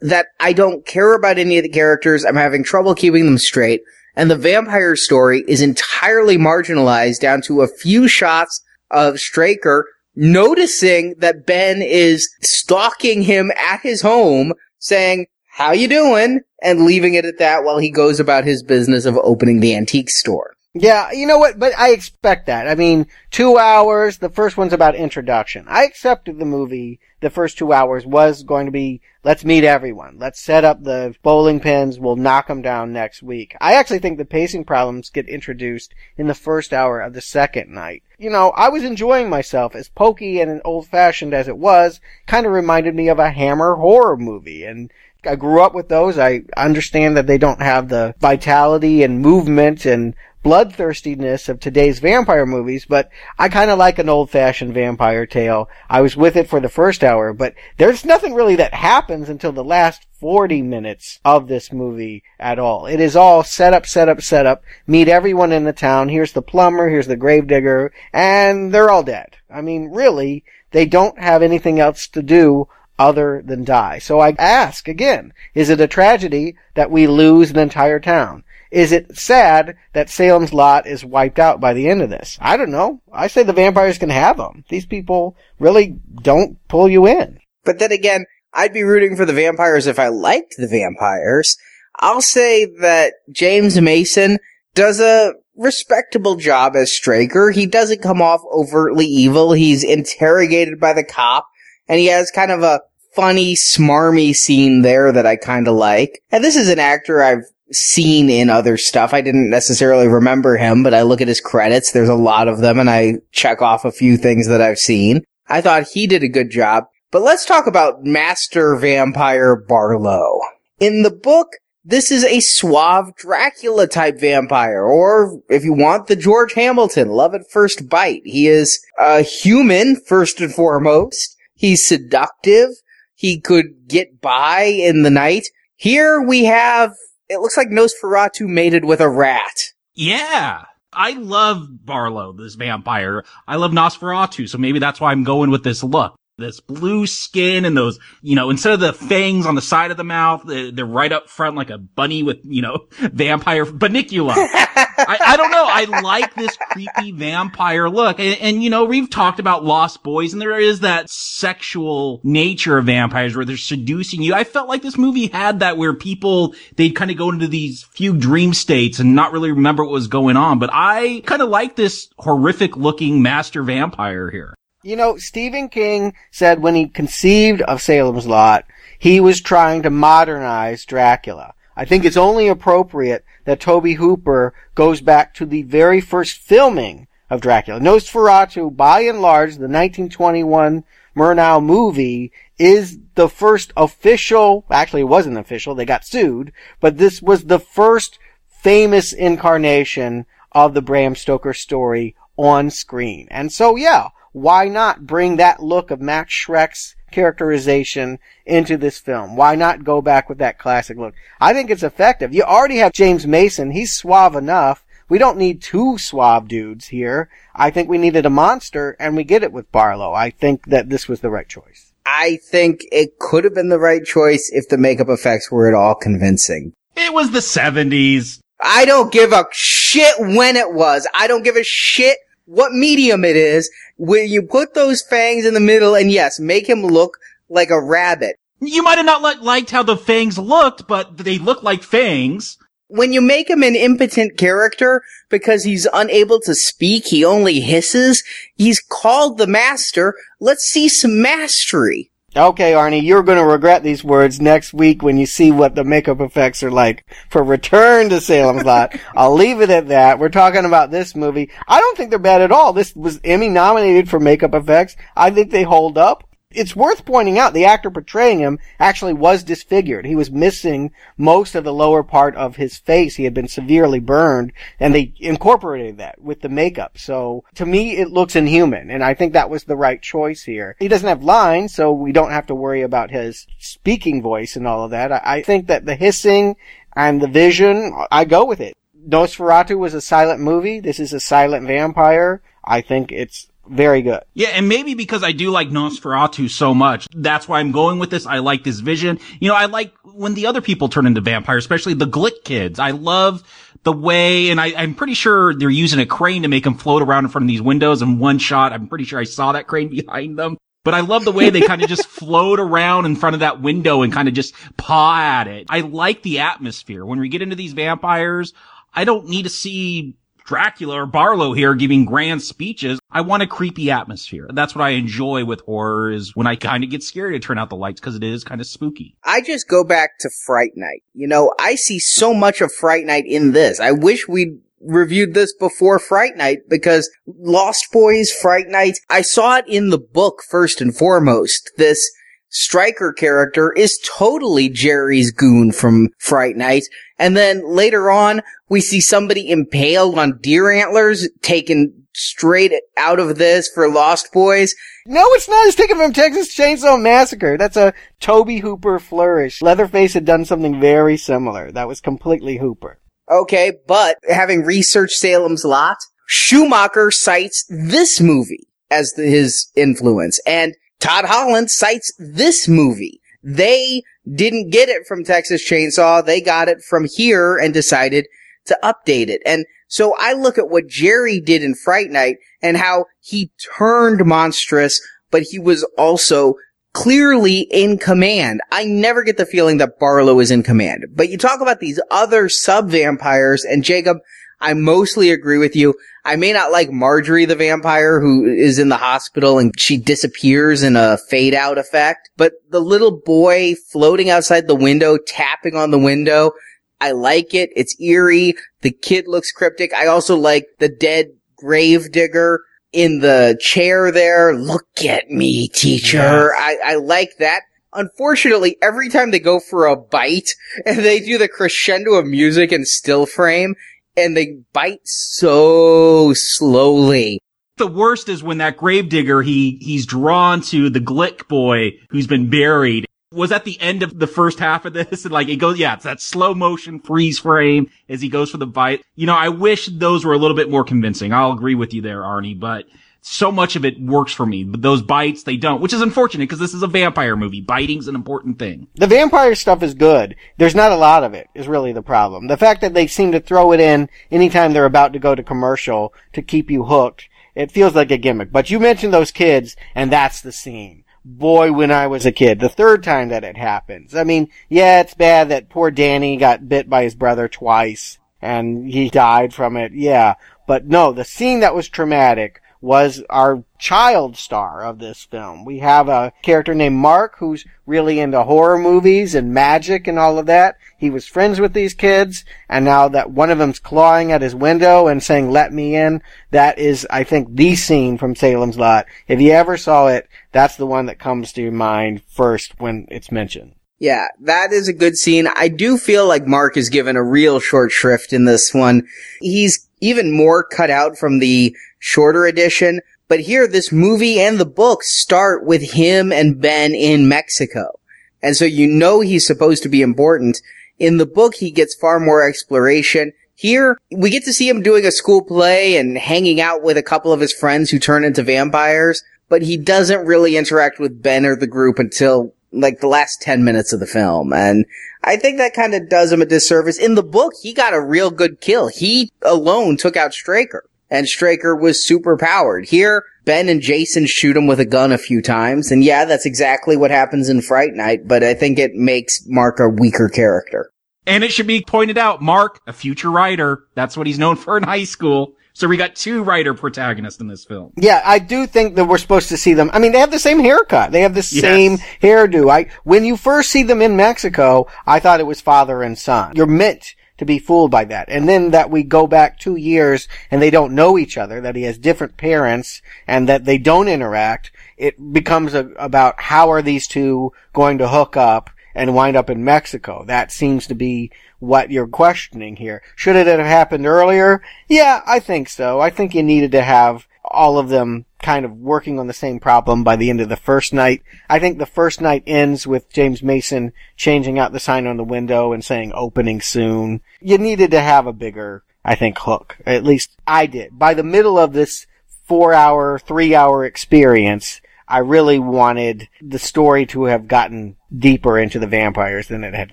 that I don't care about any of the characters. I'm having trouble keeping them straight. And the vampire story is entirely marginalized down to a few shots of Straker noticing that Ben is stalking him at his home, saying, how you doing? And leaving it at that while he goes about his business of opening the antique store. Yeah, you know what? But I expect that. I mean, two hours. The first one's about introduction. I accepted the movie. The first two hours was going to be let's meet everyone. Let's set up the bowling pins. We'll knock them down next week. I actually think the pacing problems get introduced in the first hour of the second night. You know, I was enjoying myself as pokey and old fashioned as it was. Kind of reminded me of a Hammer horror movie, and I grew up with those. I understand that they don't have the vitality and movement and bloodthirstiness of today's vampire movies, but I kind of like an old-fashioned vampire tale. I was with it for the first hour, but there's nothing really that happens until the last 40 minutes of this movie at all. It is all set up, set up, set up. Meet everyone in the town. Here's the plumber, here's the gravedigger, and they're all dead. I mean, really, they don't have anything else to do other than die. So I ask again, is it a tragedy that we lose an entire town? Is it sad that Salem's Lot is wiped out by the end of this? I don't know. I say the vampires can have them. These people really don't pull you in. But then again, I'd be rooting for the vampires if I liked the vampires. I'll say that James Mason does a respectable job as Straker. He doesn't come off overtly evil. He's interrogated by the cop and he has kind of a funny, smarmy scene there that I kind of like. And this is an actor I've seen in other stuff. I didn't necessarily remember him, but I look at his credits. There's a lot of them and I check off a few things that I've seen. I thought he did a good job. But let's talk about Master Vampire Barlow. In the book, this is a suave Dracula type vampire, or if you want, the George Hamilton, love at first bite. He is a human, first and foremost. He's seductive. He could get by in the night. Here we have, it looks like Nosferatu mated with a rat. Yeah. I love Barlow, this vampire. I love Nosferatu, so maybe that's why I'm going with this look this blue skin and those, you know, instead of the fangs on the side of the mouth, they're right up front like a bunny with, you know, [LAUGHS] vampire Bunnicula. [LAUGHS] I, I, don't. I like this creepy vampire look. And, and, you know, we've talked about Lost Boys and there is that sexual nature of vampires where they're seducing you. I felt like this movie had that where people, they'd kind of go into these few dream states and not really remember what was going on. But I kind of like this horrific looking master vampire here. You know, Stephen King said when he conceived of Salem's Lot, he was trying to modernize Dracula. I think it's only appropriate that Tobe Hooper goes back to the very first filming of Dracula. Nosferatu, by and large, the 1921 Murnau movie is the first official, actually it wasn't official, they got sued, but this was the first famous incarnation of the Bram Stoker story on screen. And so yeah, why not bring that look of Max Schreck's characterization into this film? Why not go back with that classic look? I think it's effective. You already have James Mason. He's suave enough. We don't need two suave dudes here. I think we needed a monster and we get it with Barlow. I think that this was the right choice. I think it could have been the right choice if the makeup effects were at all convincing. It was the 70s. I don't give a shit when it was. I don't give a shit what medium it is, where you put those fangs in the middle and yes, make him look like a rabbit. You might have not li- liked how the fangs looked, but they look like fangs. When you make him an impotent character because he's unable to speak, he only hisses, he's called the master. Let's see some mastery. Okay, Arnie, you're gonna regret these words next week when you see what the makeup effects are like for Return to Salem's Lot. [LAUGHS] I'll leave it at that. We're talking about this movie. I don't think they're bad at all. This was Emmy nominated for makeup effects. I think they hold up. It's worth pointing out the actor portraying him actually was disfigured. He was missing most of the lower part of his face. He had been severely burned and they incorporated that with the makeup. So to me, it looks inhuman and I think that was the right choice here. He doesn't have lines, so we don't have to worry about his speaking voice and all of that. I, think that the hissing and the vision, I go with it. Nosferatu was a silent movie. This is a silent vampire. I think it's very good. Yeah, and maybe because I do like Nosferatu so much, that's why I'm going with this. I like this vision. You know, I like when the other people turn into vampires, especially the Glick kids. I love the way, and I, am pretty sure they're using a crane to make them float around in front of these windows in one shot. I'm pretty sure I saw that crane [LAUGHS] behind them. But I love the way they kind of just [LAUGHS] float around in front of that window and kind of just paw at it. I like the atmosphere. When we get into these vampires, I don't need to see Dracula or Barlow here giving grand speeches. I want a creepy atmosphere. That's what I enjoy with horror is when I kind of get scared to turn out the lights because it is kind of spooky. I just go back to Fright Night. You know, I see so much of Fright Night in this. I wish we'd reviewed this before Fright Night because Lost Boys, Fright Night, I saw it in the book first and foremost. This Straker character is totally Jerry's goon from Fright Night. And then later on, we see somebody impaled on deer antlers taken straight out of this for Lost Boys. No, it's not. It's taken from Texas Chainsaw Massacre. That's a Tobe Hooper flourish. Leatherface had done something very similar. That was completely Hooper. Okay, but having researched Salem's Lot, Schumacher cites this movie as the, his influence. And Todd Holland cites this movie. They didn't get it from Texas Chainsaw. They got it from here and decided to update it. And so I look at what Jerry did in Fright Night and how he turned monstrous, but he was also clearly in command. I never get the feeling that Barlow is in command. But you talk about these other sub vampires and Jacob, I mostly agree with you. I may not like Marjorie the vampire who is in the hospital and she disappears in a fade out effect, but the little boy floating outside the window, tapping on the window, I like it. It's eerie. The kid looks cryptic. I also like the dead grave digger in the chair there. Look at me, teacher. I, I like that. Unfortunately, every time they go for a bite [LAUGHS] and they do the crescendo of music and still frame and they bite so slowly. The worst is when that gravedigger, he, he's drawn to the Glick boy who's been buried. Was at the end of the first half of this and [LAUGHS] like it goes, yeah, it's that slow motion freeze frame as he goes for the bite. You know, I wish those were a little bit more convincing. I'll agree with you there, Arnie, but so much of it works for me. But those bites, they don't, which is unfortunate because this is a vampire movie. Biting's an important thing. The vampire stuff is good. There's not a lot of it is really the problem. The fact that they seem to throw it in anytime they're about to go to commercial to keep you hooked, it feels like a gimmick. But you mentioned those kids and that's the scene. Boy, when I was a kid, the third time that it happens. I mean, yeah, it's bad that poor Danny got bit by his brother twice and he died from it. Yeah. But no, the scene that was traumatic was our child star of this film. We have a character named Mark who's really into horror movies and magic and all of that. He was friends with these kids and now that one of them's clawing at his window and saying, let me in, that is, I think, the scene from Salem's Lot. If you ever saw it, that's the one that comes to your mind first when it's mentioned. Yeah, that is a good scene. I do feel like Mark is given a real short shrift in this one. He's even more cut out from the shorter edition. But here, this movie and the book start with him and Ben in Mexico. And so you know he's supposed to be important. In the book, he gets far more exploration. Here, we get to see him doing a school play and hanging out with a couple of his friends who turn into vampires, but he doesn't really interact with Ben or the group until like the last 10 minutes of the film. And I think that kind of does him a disservice. In the book, he got a real good kill. He alone took out Straker and Straker was super powered. Here, Ben and Jason shoot him with a gun a few times, and yeah, that's exactly what happens in Fright Night, but I think it makes Mark a weaker character. And it should be pointed out, Mark, a future writer. That's what he's known for in high school. So we got two writer protagonists in this film. Yeah, I do think that we're supposed to see them. I mean, they have the same haircut. They have the Yes. same hairdo. I, when you first see them in Mexico, I thought it was father and son. You're meant to be fooled by that. And then that we go back two years and they don't know each other, that he has different parents and that they don't interact. It becomes a, about how are these two going to hook up and wind up in Mexico. That seems to be what you're questioning here. Should it have happened earlier? Yeah, I think so. I think you needed to have all of them kind of working on the same problem by the end of the first night. I think the first night ends with James Mason changing out the sign on the window and saying opening soon. You needed to have a bigger, I think, hook. At least I did. By the middle of this four hour, three hour experience, I really wanted the story to have gotten deeper into the vampires than it had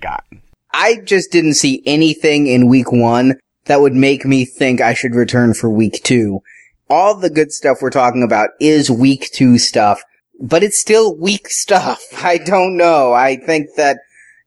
gotten. I just didn't see anything in week one that would make me think I should return for week two. All the good stuff we're talking about is week two stuff, but it's still weak [LAUGHS] stuff. I don't know. I think that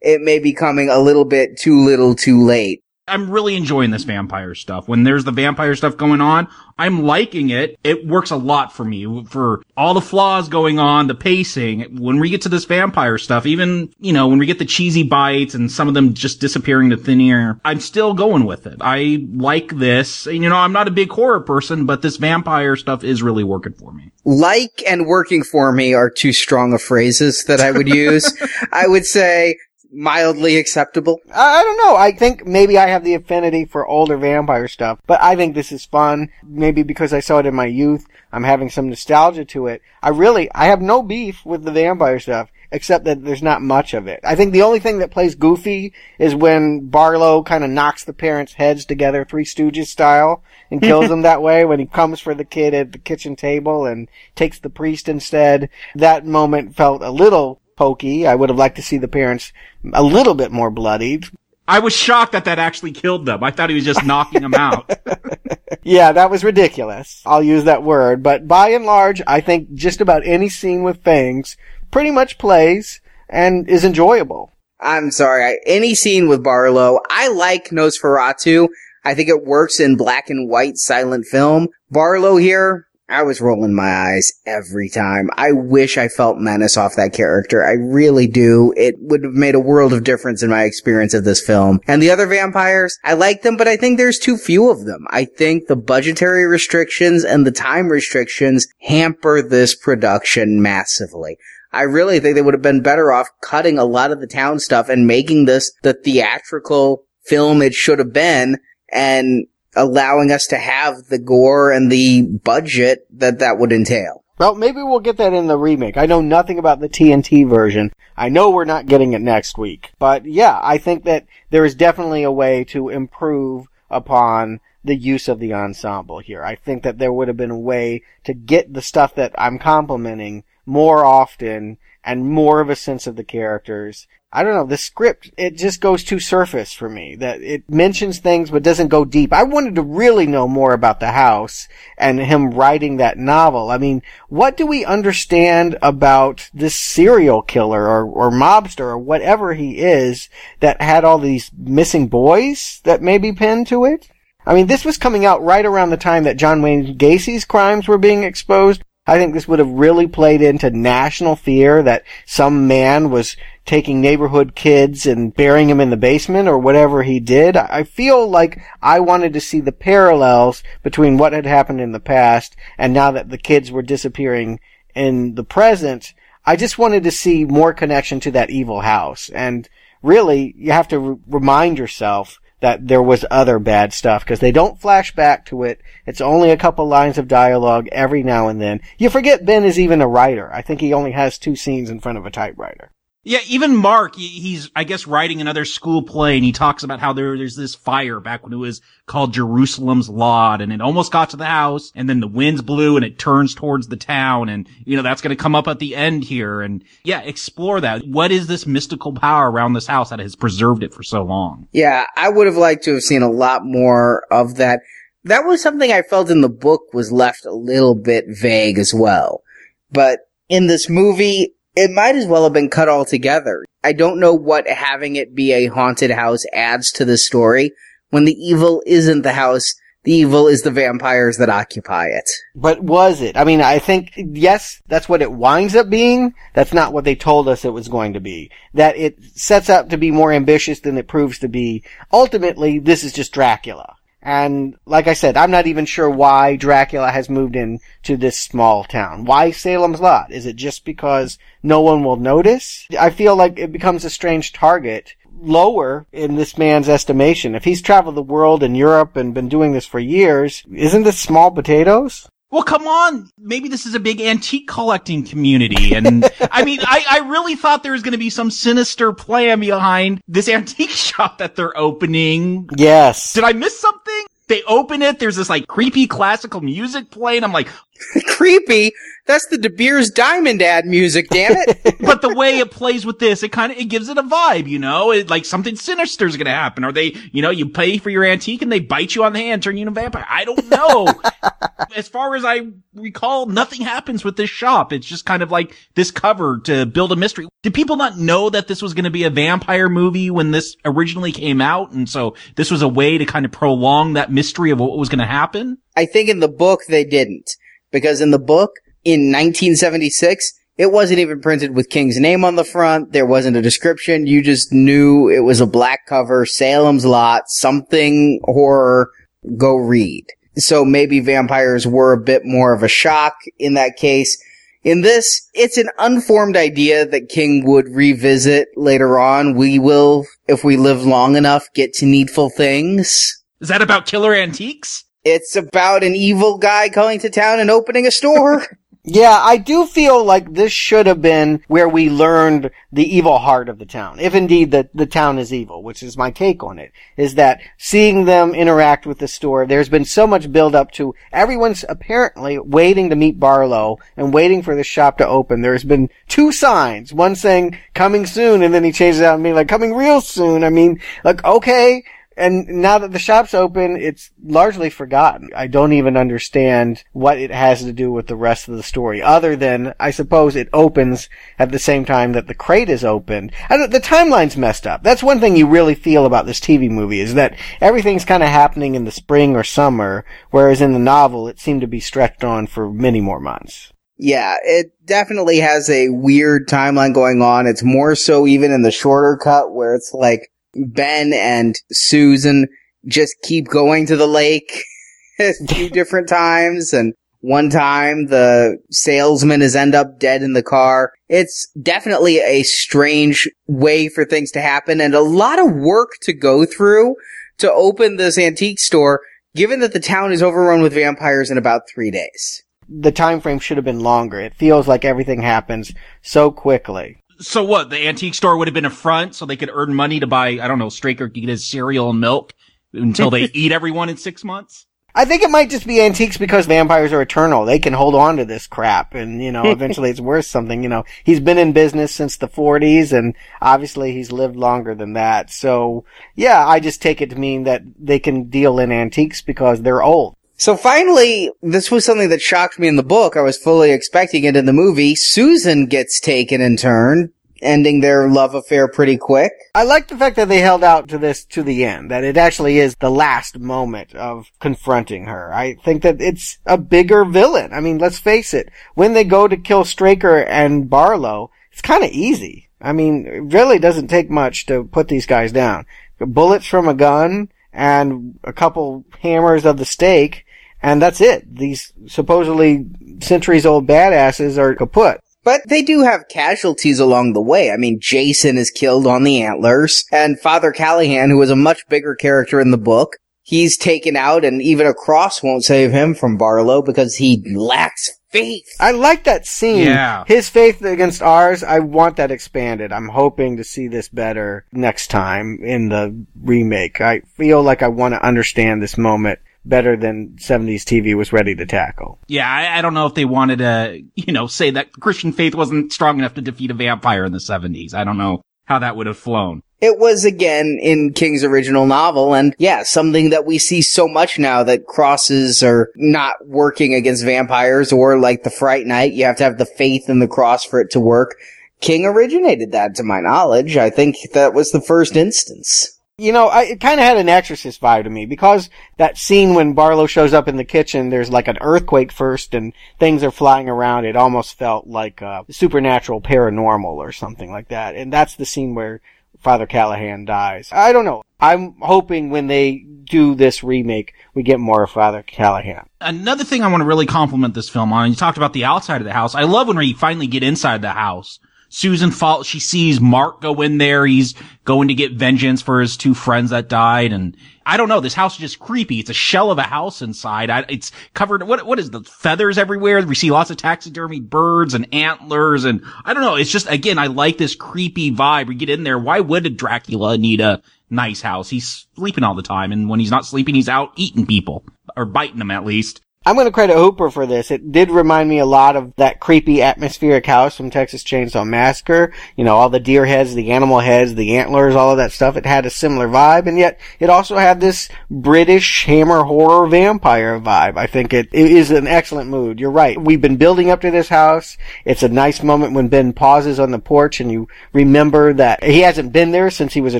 it may be coming a little bit too little too late. I'm really enjoying this vampire stuff. When there's the vampire stuff going on, I'm liking it. It works a lot for me. For all the flaws going on, the pacing, when we get to this vampire stuff, even, you know, when we get the cheesy bites and some of them just disappearing to thin air, I'm still going with it. I like this. And, you know, I'm not a big horror person, but this vampire stuff is really working for me. Like and working for me are too strong of phrases that I would use. [LAUGHS] I would say mildly acceptable. I, I don't know. I think maybe I have the affinity for older vampire stuff, but I think this is fun. Maybe because I saw it in my youth, I'm having some nostalgia to it. I really, I have no beef with the vampire stuff, except that there's not much of it. I think the only thing that plays goofy is when Barlow kind of knocks the parents' heads together, Three Stooges style, and [LAUGHS] kills them that way when he comes for the kid at the kitchen table and takes the priest instead. That moment felt a little pokey. I would have liked to see the parents a little bit more bloodied. I was shocked that that actually killed them. I thought he was just knocking them out. [LAUGHS] Yeah, that was ridiculous. I'll use that word. But by and large, I think just about any scene with Fangs pretty much plays and is enjoyable. I'm sorry. I, any scene with Barlow, I like Nosferatu. I think it works in black and white silent film. Barlow here, I was rolling my eyes every time. I wish I felt menace off that character. I really do. It would have made a world of difference in my experience of this film. And the other vampires, I like them, but I think there's too few of them. I think the budgetary restrictions and the time restrictions hamper this production massively. I really think they would have been better off cutting a lot of the town stuff and making this the theatrical film it should have been and allowing us to have the gore and the budget that that would entail. Well, maybe we'll get that in the remake. I know nothing about the TNT version. I know we're not getting it next week. But yeah, I think that there is definitely a way to improve upon the use of the ensemble here. I think that there would have been a way to get the stuff that I'm complimenting more often and more of a sense of the characters I don't know, the script, it just goes too surface for me. That it mentions things but doesn't go deep. I wanted to really know more about the house and him writing that novel. I mean, what do we understand about this serial killer or, or mobster or whatever he is that had all these missing boys that may be pinned to it? I mean, this was coming out right around the time that John Wayne Gacy's crimes were being exposed. I think this would have really played into national fear that some man was taking neighborhood kids and burying them in the basement or whatever he did. I feel like I wanted to see the parallels between what had happened in the past and now that the kids were disappearing in the present. I just wanted to see more connection to that evil house. And really, you have to re- remind yourself that there was other bad stuff because they don't flash back to it. It's only a couple lines of dialogue every now and then. You forget Ben is even a writer. I think he only has two scenes in front of a typewriter. Yeah, even Mark, he's, I guess, writing another school play and he talks about how there, there's this fire back when it was called Jerusalem's Lot and it almost got to the house and then the winds blew and it turns towards the town and, you know, that's going to come up at the end here. And yeah, explore that. What is this mystical power around this house that has preserved it for so long? Yeah, I would have liked to have seen a lot more of that. That was something I felt in the book was left a little bit vague as well. But in this movie, it might as well have been cut altogether. I don't know what having it be a haunted house adds to the story when the evil isn't the house. The evil is the vampires that occupy it. But was it? I mean, I think, yes, that's what it winds up being. That's not what they told us it was going to be. That it sets out to be more ambitious than it proves to be. Ultimately, this is just Dracula. And like I said, I'm not even sure why Dracula has moved in to this small town. Why Salem's Lot? Is it just because no one will notice? I feel like it becomes a strange target lower in this man's estimation. If he's traveled the world and Europe and been doing this for years, isn't this small potatoes? Well, come on. Maybe this is a big antique collecting community. And [LAUGHS] I mean, I, I really thought there was going to be some sinister plan behind this [LAUGHS] antique shop that they're opening. Yes. Did I miss something? They open it. There's this like creepy classical music playing. I'm like, [LAUGHS] creepy. That's the De Beers Diamond ad music, damn it. [LAUGHS] but the way it plays with this, it kind of, it gives it a vibe, you know? It, like something sinister is going to happen. Or they, you know, you pay for your antique and they bite you on the hand, turn you into a vampire. I don't know. [LAUGHS] as far as I recall, nothing happens with this shop. It's just kind of like this cover to build a mystery. Did people not know that this was going to be a vampire movie when this originally came out? And so this was a way to kind of prolong that mystery of what was going to happen? I think in the book they didn't. Because in the book, in 1976, it wasn't even printed with King's name on the front. There wasn't a description. You just knew it was a black cover, Salem's Lot, something horror, go read. So maybe vampires were a bit more of a shock in that case. In this, it's an unformed idea that King would revisit later on. We will, if we live long enough, get to needful things. Is that about killer antiques? It's about an evil guy coming to town and opening a store. [LAUGHS] Yeah, I do feel like this should have been where we learned the evil heart of the town. If indeed the, the town is evil, which is my take on it, is that seeing them interact with the store, there's been so much build up to everyone's apparently waiting to meet Barlow and waiting for the shop to open. There's been two signs, one saying coming soon and then he changes out and being like coming real soon. I mean, like, okay, And now that the shop's open, it's largely forgotten. I don't even understand what it has to do with the rest of the story, other than I suppose it opens at the same time that the crate is opened. The timeline's messed up. That's one thing you really feel about this TV movie is that everything's kind of happening in the spring or summer, whereas in the novel it seemed to be stretched on for many more months. Yeah, it definitely has a weird timeline going on. It's more so even in the shorter cut where it's like Ben and Susan just keep going to the lake [LAUGHS] a few [LAUGHS] different times and one time the salesman is end up dead in the car. It's definitely a strange way for things to happen and a lot of work to go through to open this antique store given that the town is overrun with vampires in about three days the time frame should have been longer. It feels like everything happens so quickly. So what? The antique store would have been a front so they could earn money to buy, I don't know, Straker could get his cereal and milk until they [LAUGHS] eat everyone in six months? I think it might just be antiques because vampires are eternal. They can hold on to this crap and, you know, [LAUGHS] eventually it's worth something. You know, he's been in business since the 40s and obviously he's lived longer than that. So, yeah, I just take it to mean that they can deal in antiques because they're old. So finally, this was something that shocked me in the book. I was fully expecting it in the movie. Susan gets taken in turn, ending their love affair pretty quick. I like the fact that they held out to this to the end, that it actually is the last moment of confronting her. I think that it's a bigger villain. I mean, let's face it. When they go to kill Straker and Barlow, it's kind of easy. I mean, it really doesn't take much to put these guys down. Bullets from a gun and a couple hammers of the stake and that's it. These supposedly centuries old badasses are kaput. But they do have casualties along the way. I mean, Jason is killed on the antlers, and Father Callahan, who was a much bigger character in the book, he's taken out, and even a cross won't save him from Barlow because he lacks faith. I like that scene. Yeah. His faith against ours, I want that expanded. I'm hoping to see this better next time in the remake. I feel like I want to understand this moment better than 70s TV was ready to tackle. Yeah, I, I, don't know if they wanted to, you know, say that Christian faith wasn't strong enough to defeat a vampire in the 70s. I don't know how that would have flown. It was again in King's original novel, and yeah, something that we see so much now that crosses are not working against vampires, or like the Fright Night, you have to have the faith in the cross for it to work. King originated that, to my knowledge. I think that was the first instance. You know, I, it kind of had an Exorcist vibe to me because that scene when Barlow shows up in the kitchen, there's like an earthquake first and things are flying around. It almost felt like uh, supernatural paranormal or something like that. And that's the scene where Father Callahan dies. I don't know. I'm hoping when they do this remake, we get more of Father Callahan. Another thing I want to really compliment this film on, you talked about the outside of the house. I love when we finally get inside the house Susan falls, she sees Mark go in there. He's going to get vengeance for his two friends that died. And I don't know. This house is just creepy. It's a shell of a house inside. I, it's covered. What, what is the feathers everywhere? We see lots of taxidermy birds and antlers. And I don't know. It's just, again, I like this creepy vibe. We get in there. Why would a Dracula need a nice house? He's sleeping all the time. And when he's not sleeping, he's out eating people or biting them at least. I'm going to credit Hooper for this. It did remind me a lot of that creepy atmospheric house from Texas Chainsaw Massacre. You know, all the deer heads, the animal heads, the antlers, all of that stuff. It had a similar vibe, and yet it also had this British hammer horror vampire vibe. I think it, it is an excellent mood. You're right. We've been building up to this house. It's a nice moment when Ben pauses on the porch and you remember that he hasn't been there since he was a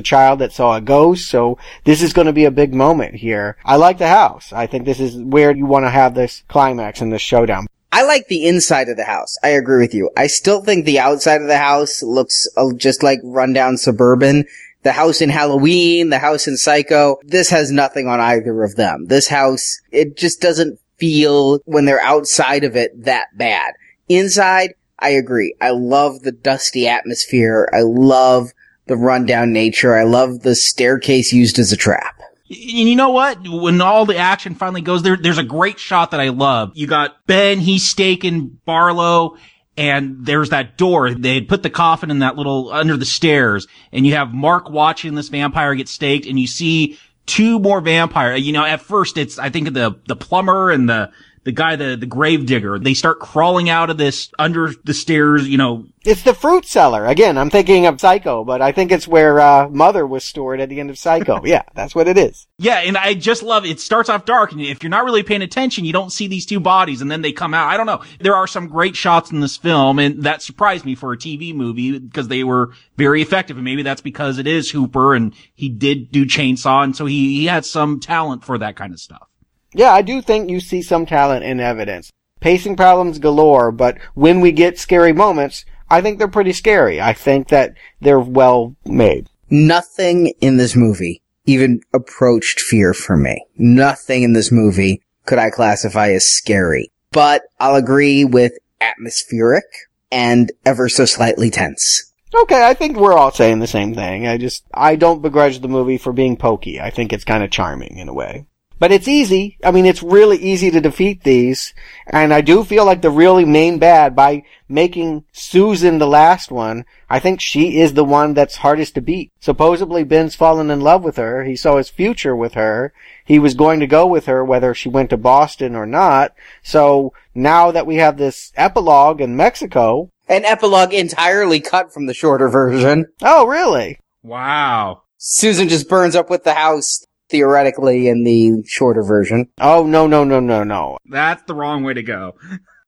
child that saw a ghost. So this is going to be a big moment here. I like the house. I think this is where you want to have have this climax and this showdown. I like the inside of the house. I agree with you. I still think the outside of the house looks uh, just like rundown suburban. The house in Halloween, the house in Psycho, this has nothing on either of them. This house, it just doesn't feel when they're outside of it that bad. Inside, I agree. I love the dusty atmosphere. I love the rundown nature. I love the staircase used as a trap. And you know what? When all the action finally goes there, there's a great shot that I love. You got Ben, he's staking Barlow, and there's that door. They had put the coffin in that little under the stairs, and you have Mark watching this vampire get staked, and you see two more vampire. You know, at first it's I think the the plumber and the the guy, the, the grave digger, they start crawling out of this under the stairs, you know. It's the fruit cellar. Again, I'm thinking of Psycho, but I think it's where, uh, Mother was stored at the end of Psycho. [LAUGHS] yeah, that's what it is. Yeah, and I just love, it starts off dark, and if you're not really paying attention, you don't see these two bodies, and then they come out. I don't know. There are some great shots in this film, and that surprised me for a TV movie, because they were very effective, and maybe that's because it is Hooper, and he did do Chainsaw, and so he, he had some talent for that kind of stuff. Yeah, I do think you see some talent in evidence. Pacing problems galore, but when we get scary moments, I think they're pretty scary. I think that they're well made. Nothing in this movie even approached fear for me. Nothing in this movie could I classify as scary. But I'll agree with atmospheric and ever so slightly tense. Okay, I think we're all saying the same thing. I just, I don't begrudge the movie for being pokey. I think it's kind of charming in a way. But it's easy. I mean, it's really easy to defeat these. And I do feel like the really main bad by making Susan the last one, I think she is the one that's hardest to beat. Supposedly Ben's fallen in love with her. He saw his future with her. He was going to go with her whether she went to Boston or not. So now that we have this epilogue in Mexico. An epilogue entirely cut from the shorter version. Oh, really? Wow. Susan just burns up with the house theoretically in the shorter version. Oh, no, no, no, no, no. That's the wrong way to go.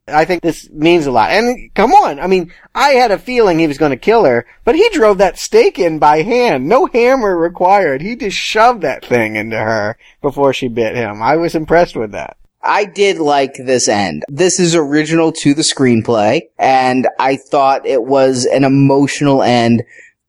I think this means a lot. And come on, I mean, I had a feeling he was going to kill her, but he drove that stake in by hand. No hammer required. He just shoved that thing into her before she bit him. I was impressed with that. I did like this end. This is original to the screenplay, and I thought it was an emotional end.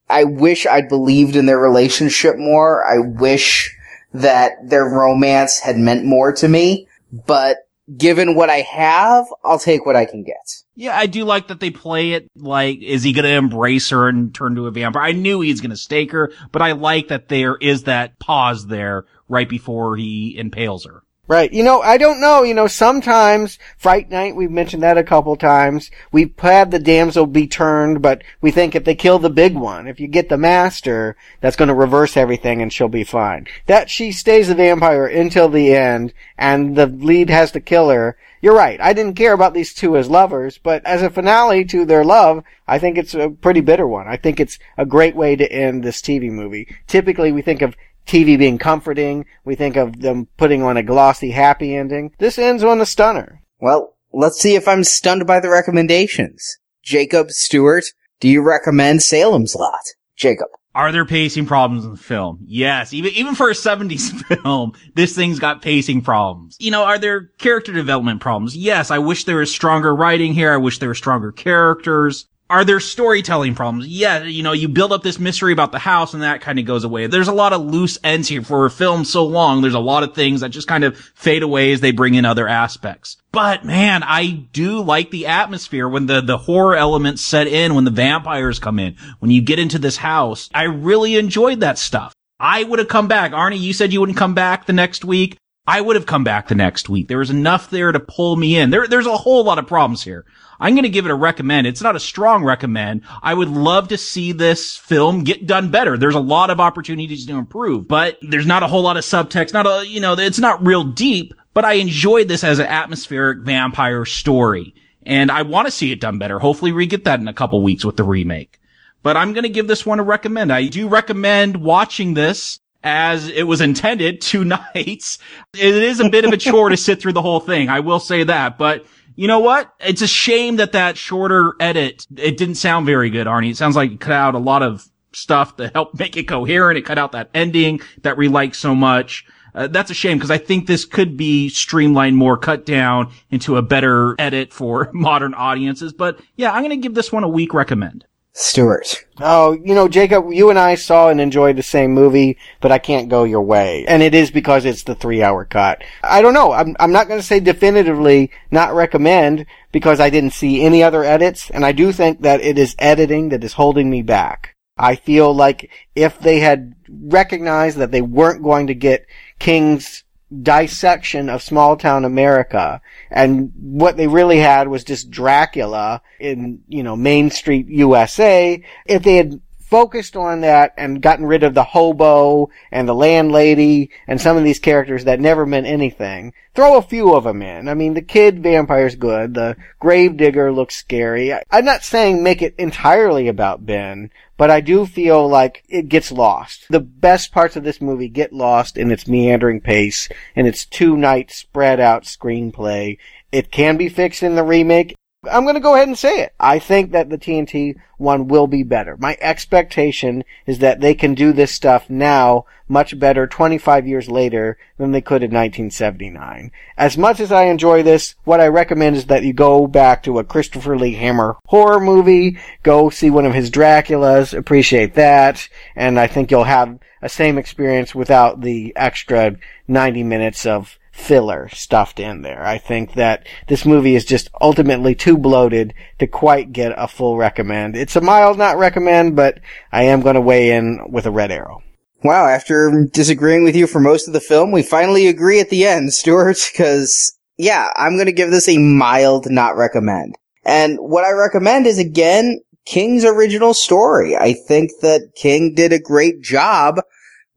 I wish I'd believed in their relationship more. I wish that their romance had meant more to me, but given what I have, I'll take what I can get. Yeah, I do like that they play it like, is he gonna embrace her and turn to a vampire? I knew he's gonna stake her, but I like that there is that pause there right before he impales her. Right. You know, I don't know. You know, sometimes Fright Night, we've mentioned that a couple times. We've had the damsel be turned, but we think if they kill the big one, if you get the master, that's going to reverse everything and she'll be fine. That she stays a vampire until the end and the lead has to kill her. You're right. I didn't care about these two as lovers, but as a finale to their love, I think it's a pretty bitter one. I think it's a great way to end this TV movie. Typically we think of TV being comforting. We think of them putting on a glossy, happy ending. This ends on a stunner. Well, let's see if I'm stunned by the recommendations. Jacob Stewart, do you recommend Salem's Lot? Jacob. Are there pacing problems in the film? Yes. Even, even for a 70s [LAUGHS] film, this thing's got pacing problems. You know, are there character development problems? Yes. I wish there was stronger writing here. I wish there were stronger characters. Are there storytelling problems? Yeah, you know, you build up this mystery about the house and that kind of goes away. There's a lot of loose ends here for a film so long. There's a lot of things that just kind of fade away as they bring in other aspects. But man, I do like the atmosphere when the, the horror elements set in, when the vampires come in, when you get into this house. I really enjoyed that stuff. I would have come back. Arnie, you said you wouldn't come back the next week. I would have come back the next week. There was enough there to pull me in. There, there's a whole lot of problems here. I'm going to give it a recommend. It's not a strong recommend. I would love to see this film get done better. There's a lot of opportunities to improve, but there's not a whole lot of subtext. Not a, you know, it's not real deep, but I enjoyed this as an atmospheric vampire story. And I want to see it done better. Hopefully we get that in a couple weeks with the remake. But I'm going to give this one a recommend. I do recommend watching this as it was intended two [LAUGHS] nights. It is a bit of a chore to sit through the whole thing. I will say that, but you know what? It's a shame that that shorter edit, it didn't sound very good, Arnie. It sounds like it cut out a lot of stuff to help [LAUGHS] make it coherent. It cut out that ending that we like so much. Uh, that's a shame because I think this could be streamlined more, cut down into a better edit for [LAUGHS] modern audiences. But yeah, I'm going to give this one a weak recommend. Stewart. Oh, you know, Jacob, you and I saw and enjoyed the same movie, but I can't go your way. And it is because it's the three hour cut. I don't know. I'm, I'm not going to say definitively not recommend because I didn't see any other edits. And I do think that it is editing that is holding me back. I feel like if they had recognized that they weren't going to get King's dissection of small town America. And what they really had was just Dracula in, you know, Main Street USA. If they had focused on that and gotten rid of the hobo and the landlady and some of these characters that never meant anything, throw a few of them in. I mean, the kid vampire's good. The gravedigger looks scary. I, I'm not saying make it entirely about Ben, but I do feel like it gets lost. The best parts of this movie get lost in its meandering pace and its two night spread out screenplay. It can be fixed in the remake. I'm going to go ahead and say it. I think that the TNT one will be better. My expectation is that they can do this stuff now much better 25 years later than they could in 1979. As much as I enjoy this, what I recommend is that you go back to a Christopher Lee Hammer horror movie, go see one of his Draculas, appreciate that, and I think you'll have a same experience without the extra 90 minutes of filler stuffed in there. I think that this movie is just ultimately too bloated to quite get a full recommend. It's a mild not recommend, but I am going to weigh in with a red arrow. Wow, after disagreeing with you for most of the film, we finally agree at the end, Stuart, [LAUGHS] because, yeah, I'm gonna give this a mild not recommend. And what I recommend is, again, King's original story. I think that King did a great job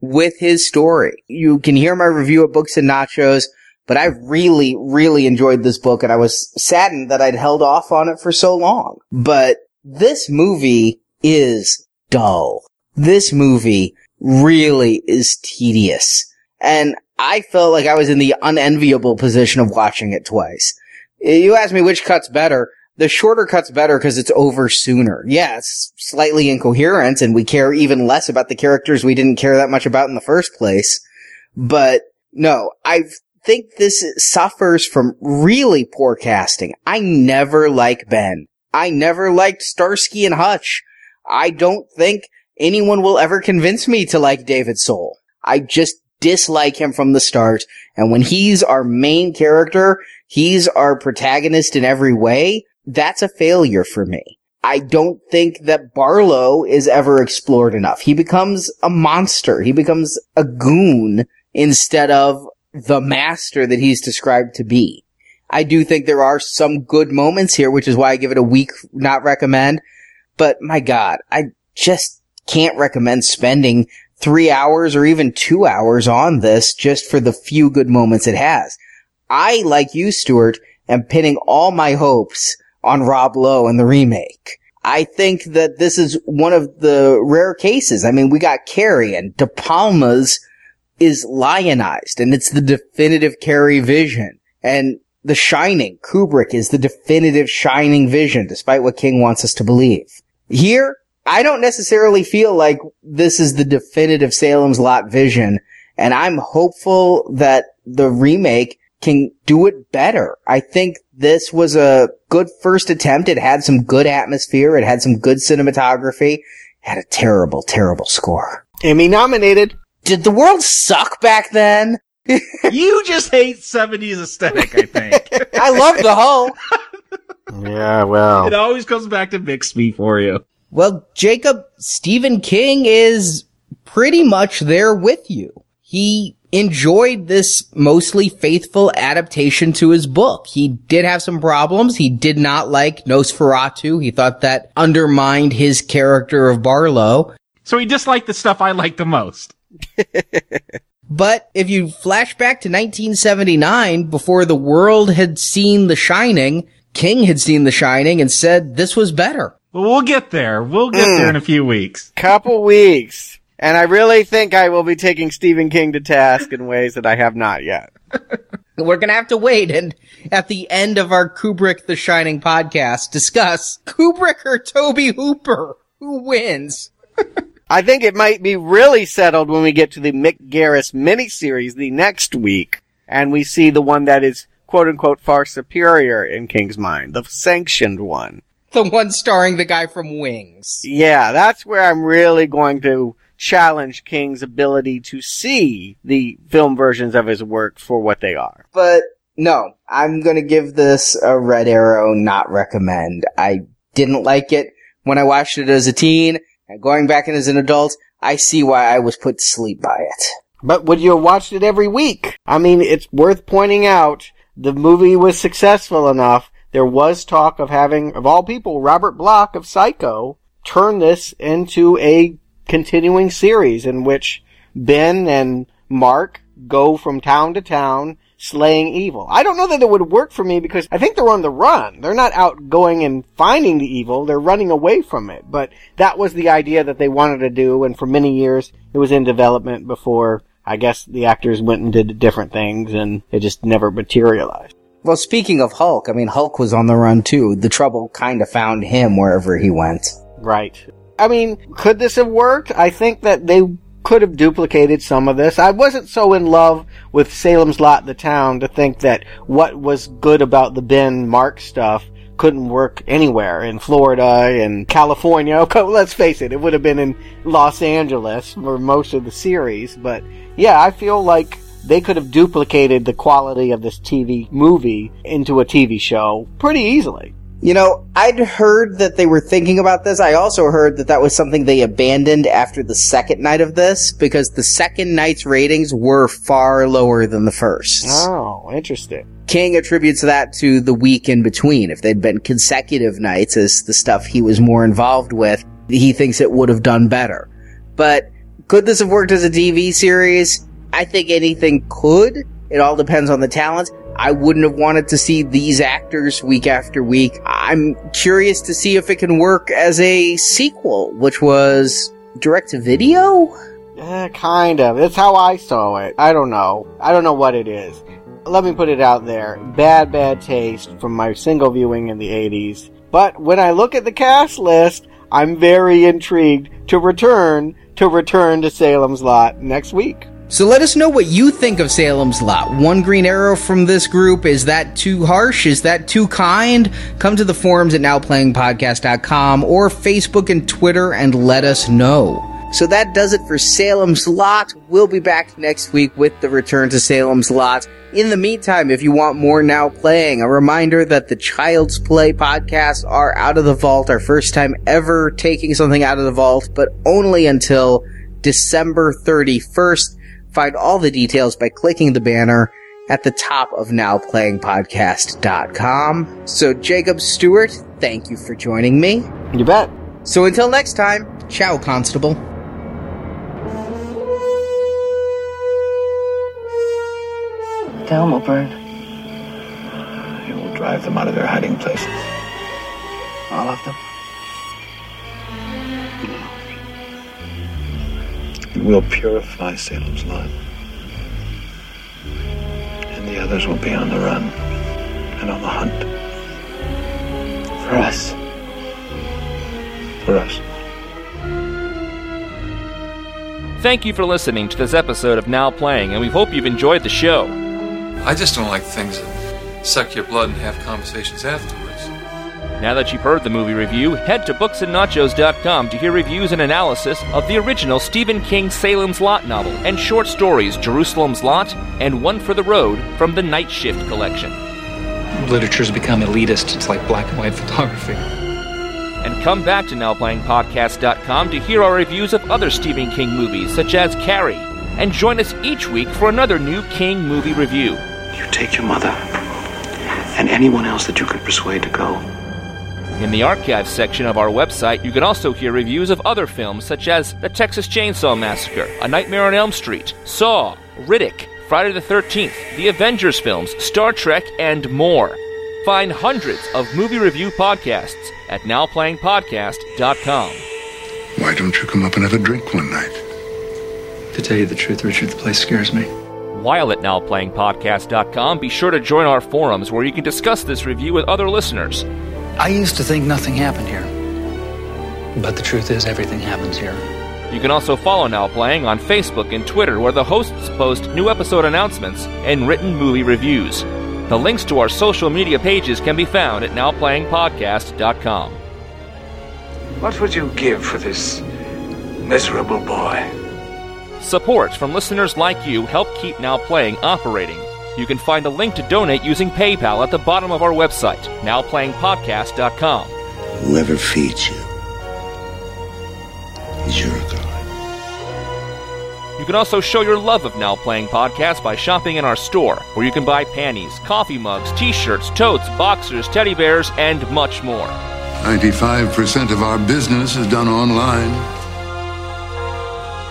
with his story. You can hear my review of Books and Nachos, but I really, really enjoyed this book and I was saddened that I'd held off on it for so long. But this movie is dull. This movie really is tedious. And I felt like I was in the unenviable position of watching it twice. You asked me which cut's better. The shorter cut's better because it's over sooner. Yeah, it's slightly incoherent and we care even less about the characters we didn't care that much about in the first place. But no, I think this suffers from really poor casting. I never like Ben. I never liked Starsky and Hutch. I don't think anyone will ever convince me to like David Soul. I just dislike him from the start. And when he's our main character, he's our protagonist in every way. That's a failure for me. I don't think that Barlow is ever explored enough. He becomes a monster. He becomes a goon instead of the master that he's described to be. I do think there are some good moments here, which is why I give it a weak not recommend. But my God, I just can't recommend spending three hours or even two hours on this just for the few good moments it has. I, like you, Stuart, am pinning all my hopes on Rob Lowe and the remake. I think that this is one of the rare cases. I mean, we got Carrie and De Palma's is lionized and it's the definitive Carrie vision. And The Shining, Kubrick is the definitive Shining vision, despite what King wants us to believe. Here, I don't necessarily feel like this is the definitive Salem's Lot vision, and I'm hopeful that the remake can do it better. I think this was a good first attempt. It had some good atmosphere. It had some good cinematography. It had a terrible, terrible score. Emmy nominated. Did the world suck back then? [LAUGHS] [LAUGHS] you just hate 70s aesthetic, I think. [LAUGHS] I love the whole. yeah, well. It always comes back to Bixby for you. Well, Jacob, Stephen King is pretty much there with you. He enjoyed this mostly faithful adaptation to his book. He did have some problems. He did not like Nosferatu. He thought that undermined his character of Barlow. So he disliked the stuff I liked the most. [LAUGHS] but if you flash back to 1979, before the world had seen The Shining, King had seen The Shining and said this was better. Well, we'll get there. We'll get mm. there in a few weeks. Couple weeks. And I really think I will be taking Stephen King to task in ways that I have not yet. [LAUGHS] We're gonna have to wait and at the end of our Kubrick The Shining podcast discuss Kubrick or Tobe Hooper. Who wins? [LAUGHS] I think it might be really settled when we get to the Mick Garris miniseries the next week, and we see the one that is quote unquote far superior in King's mind, the sanctioned one. The one starring the guy from Wings. Yeah, that's where I'm really going to challenge King's ability to see the film versions of his work for what they are. But no, I'm gonna give this a red arrow, not recommend. I didn't like it when I watched it as a teen, and going back in as an adult, I see why I was put to sleep by it. But would you have watched it every week? I mean, it's worth pointing out the movie was successful enough. There was talk of having, of all people, Robert Bloch of Psycho turn this into a continuing series in which Ben and Mark go from town to town slaying evil. I don't know that it would work for me because I think they're on the run. They're not out going and finding the evil. They're running away from it. But that was the idea that they wanted to do. And for many years it was in development before I guess the actors went and did different things and it just never materialized. Well, speaking of Hulk, I mean, Hulk was on the run too. The trouble kind of found him wherever he went. Right. I mean, could this have worked? I think that they could have duplicated some of this. I wasn't so in love with Salem's Lot, the town, to think that what was good about the Ben Mark stuff couldn't work anywhere in Florida and California. [LAUGHS] Okay, Let's face it, it would have been in Los Angeles for most of the series. But yeah, I feel like they could have duplicated the quality of this TV movie into a TV show pretty easily. You know, I'd heard that they were thinking about this. I also heard that that was something they abandoned after the second night of this because the second night's ratings were far lower than the first. Oh, interesting. King attributes that to the week in between. If they'd been consecutive nights as the stuff he was more involved with, he thinks it would have done better. But could this have worked as a TV series? I think anything could. It all depends on the talent. I wouldn't have wanted to see these actors week after week. I'm curious to see if it can work as a sequel, which was direct to video? Eh, kind of. It's how I saw it. I don't know. I don't know what it is. Let me put it out there. Bad, bad taste from my single viewing in the 80s. But when I look at the cast list, I'm very intrigued to return to return to Salem's Lot next week. So let us know what you think of Salem's Lot. One green arrow from this group. Is that too harsh? Is that too kind? Come to the forums at nowplayingpodcast.com or Facebook and Twitter and let us know. So that does it for Salem's Lot. We'll be back next week with the return to Salem's Lot. In the meantime, if you want more Now Playing, a reminder that the Child's Play podcasts are out of the vault, our first time ever taking something out of the vault, but only until December 31st. Find all the details by clicking the banner at the top of nowplayingpodcast.com. So, Jacob Stewart, thank you for joining me. You bet. So, until next time, ciao, Constable. The town will burn. It will drive them out of their hiding places. All of them. Will purify Salem's Lot. And the others will be on the run and on the hunt. For us. For us. Thank you for listening to this episode of Now Playing, and we hope you've enjoyed the show. I just don't like things that suck your blood and have conversations afterwards. Now that you've heard the movie review, head to booksandnachos.com to hear reviews and analysis of the original Stephen King Salem's Lot novel and short stories Jerusalem's Lot and One for the Road from the Night Shift collection. Literature's become elitist. It's like black and white photography. And come back to NowPlayingPodcast.com to hear our reviews of other Stephen King movies, such as Carrie, and join us each week for another new King movie review. You take your mother and anyone else that you could persuade to go. In the archives section of our website, you can also hear reviews of other films such as The Texas Chainsaw Massacre, A Nightmare on Elm Street, Saw, Riddick, Friday the 13th, the Avengers films, Star Trek, and more. Find hundreds of movie review podcasts at nowplayingpodcast.com. Why don't you come up and have a drink one night? To tell you the truth, Richard, the place scares me. While at nowplayingpodcast.com, be sure to join our forums where you can discuss this review with other listeners. I used to think nothing happened here. But the truth is, everything happens here. You can also follow Now Playing on Facebook and Twitter, where the hosts post new episode announcements and written movie reviews. The links to our social media pages can be found at nowplayingpodcast.com. What would you give for this miserable boy? Support from listeners like you help keep Now Playing operating. You can find a link to donate using PayPal at the bottom of our website, nowplayingpodcast.com. Whoever feeds you is your God. You can also show your love of Now Playing Podcast by shopping in our store, where you can buy panties, coffee mugs, t shirts, totes, boxers, teddy bears, and much more. 95% of our business is done online.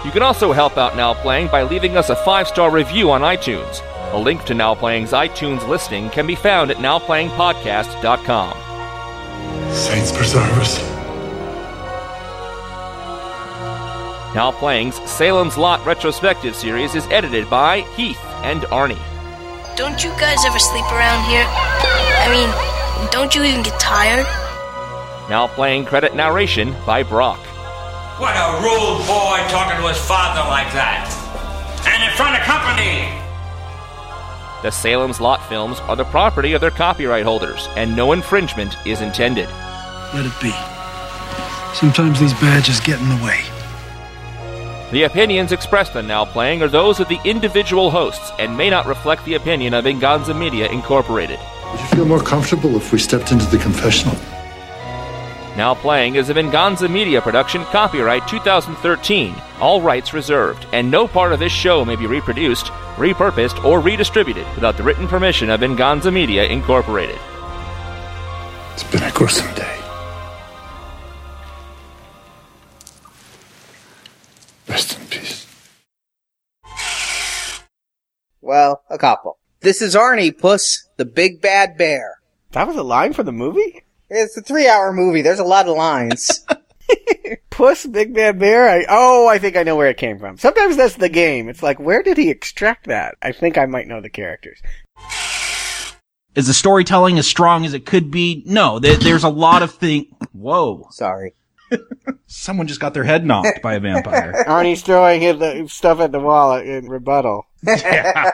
You can also help out Now Playing by leaving us a five star review on iTunes. A link to Now Playing's iTunes listing can be found at nowplayingpodcast.com. Saints preserve us. Now Playing's Salem's Lot retrospective series is edited by Heath and Arnie. Don't you guys ever sleep around here? I mean, don't you even get tired? Now Playing credit narration by Brock. What a rude boy talking to his father like that. And in front of company. The Salem's Lot films are the property of their copyright holders, and no infringement is intended. Let it be. Sometimes these badges get in the way. The opinions expressed on Now Playing are those of the individual hosts and may not reflect the opinion of Venganza Media Incorporated. Would you feel more comfortable if we stepped into the confessional? Now Playing is a Venganza Media production, copyright 2013, all rights reserved, and no part of this show may be reproduced, repurposed, or redistributed without the written permission of Venganza Media Incorporated. It's been a gruesome day. Rest in peace. Well, a couple. This is Arnie, Puss, the big bad bear. That was a line for the movie? It's a three hour movie. There's a lot of lines. [LAUGHS] Puss, Big Bad Bear. I, oh, I think I know where it came from. Sometimes that's the game. It's like, where did he extract that? I think I might know the characters. Is the storytelling as strong as it could be? No, there, there's a lot of things. Whoa. Sorry. [LAUGHS] Someone just got their head knocked by a vampire. [LAUGHS] Arnie's throwing his, stuff at the wall in rebuttal. yeah.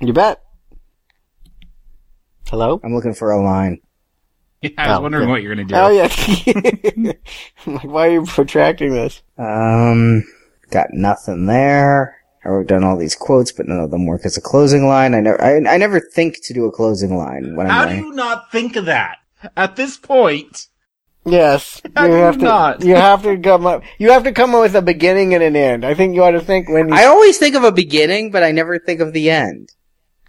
You bet. Hello? I'm looking for a line. [LAUGHS] Yeah, I was Oh, wondering yeah. what you're gonna do. Oh yeah. [LAUGHS] I'm like, why are you protracting this? Um, got nothing there. I wrote down all these quotes, but none of them work as a closing line. I never, I, I never think to do a closing line when How I'm do writing. you not think of that at this point? Yes. [LAUGHS] How you do you have to not? you have to come up you have to come up with a beginning and an end. I think you ought to think when you I always think of a beginning, but I never think of the end.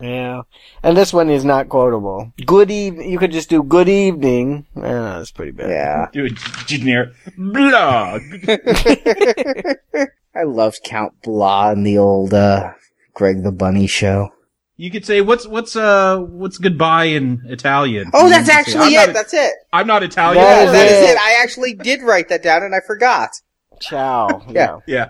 Yeah. And this one is not quotable. Good evening. You could just do good evening. Uh, that's pretty bad. Yeah. Do a generic blog. [LAUGHS] I loved Count Blah in the old, uh, Greg the Bunny show. You could say what's what's uh what's goodbye in Italian. Oh, that's could actually I'm it. not- That's it. I'm not Italian. That that is it. it. I actually did write that down and I forgot. Ciao. [LAUGHS] Yeah. Yeah.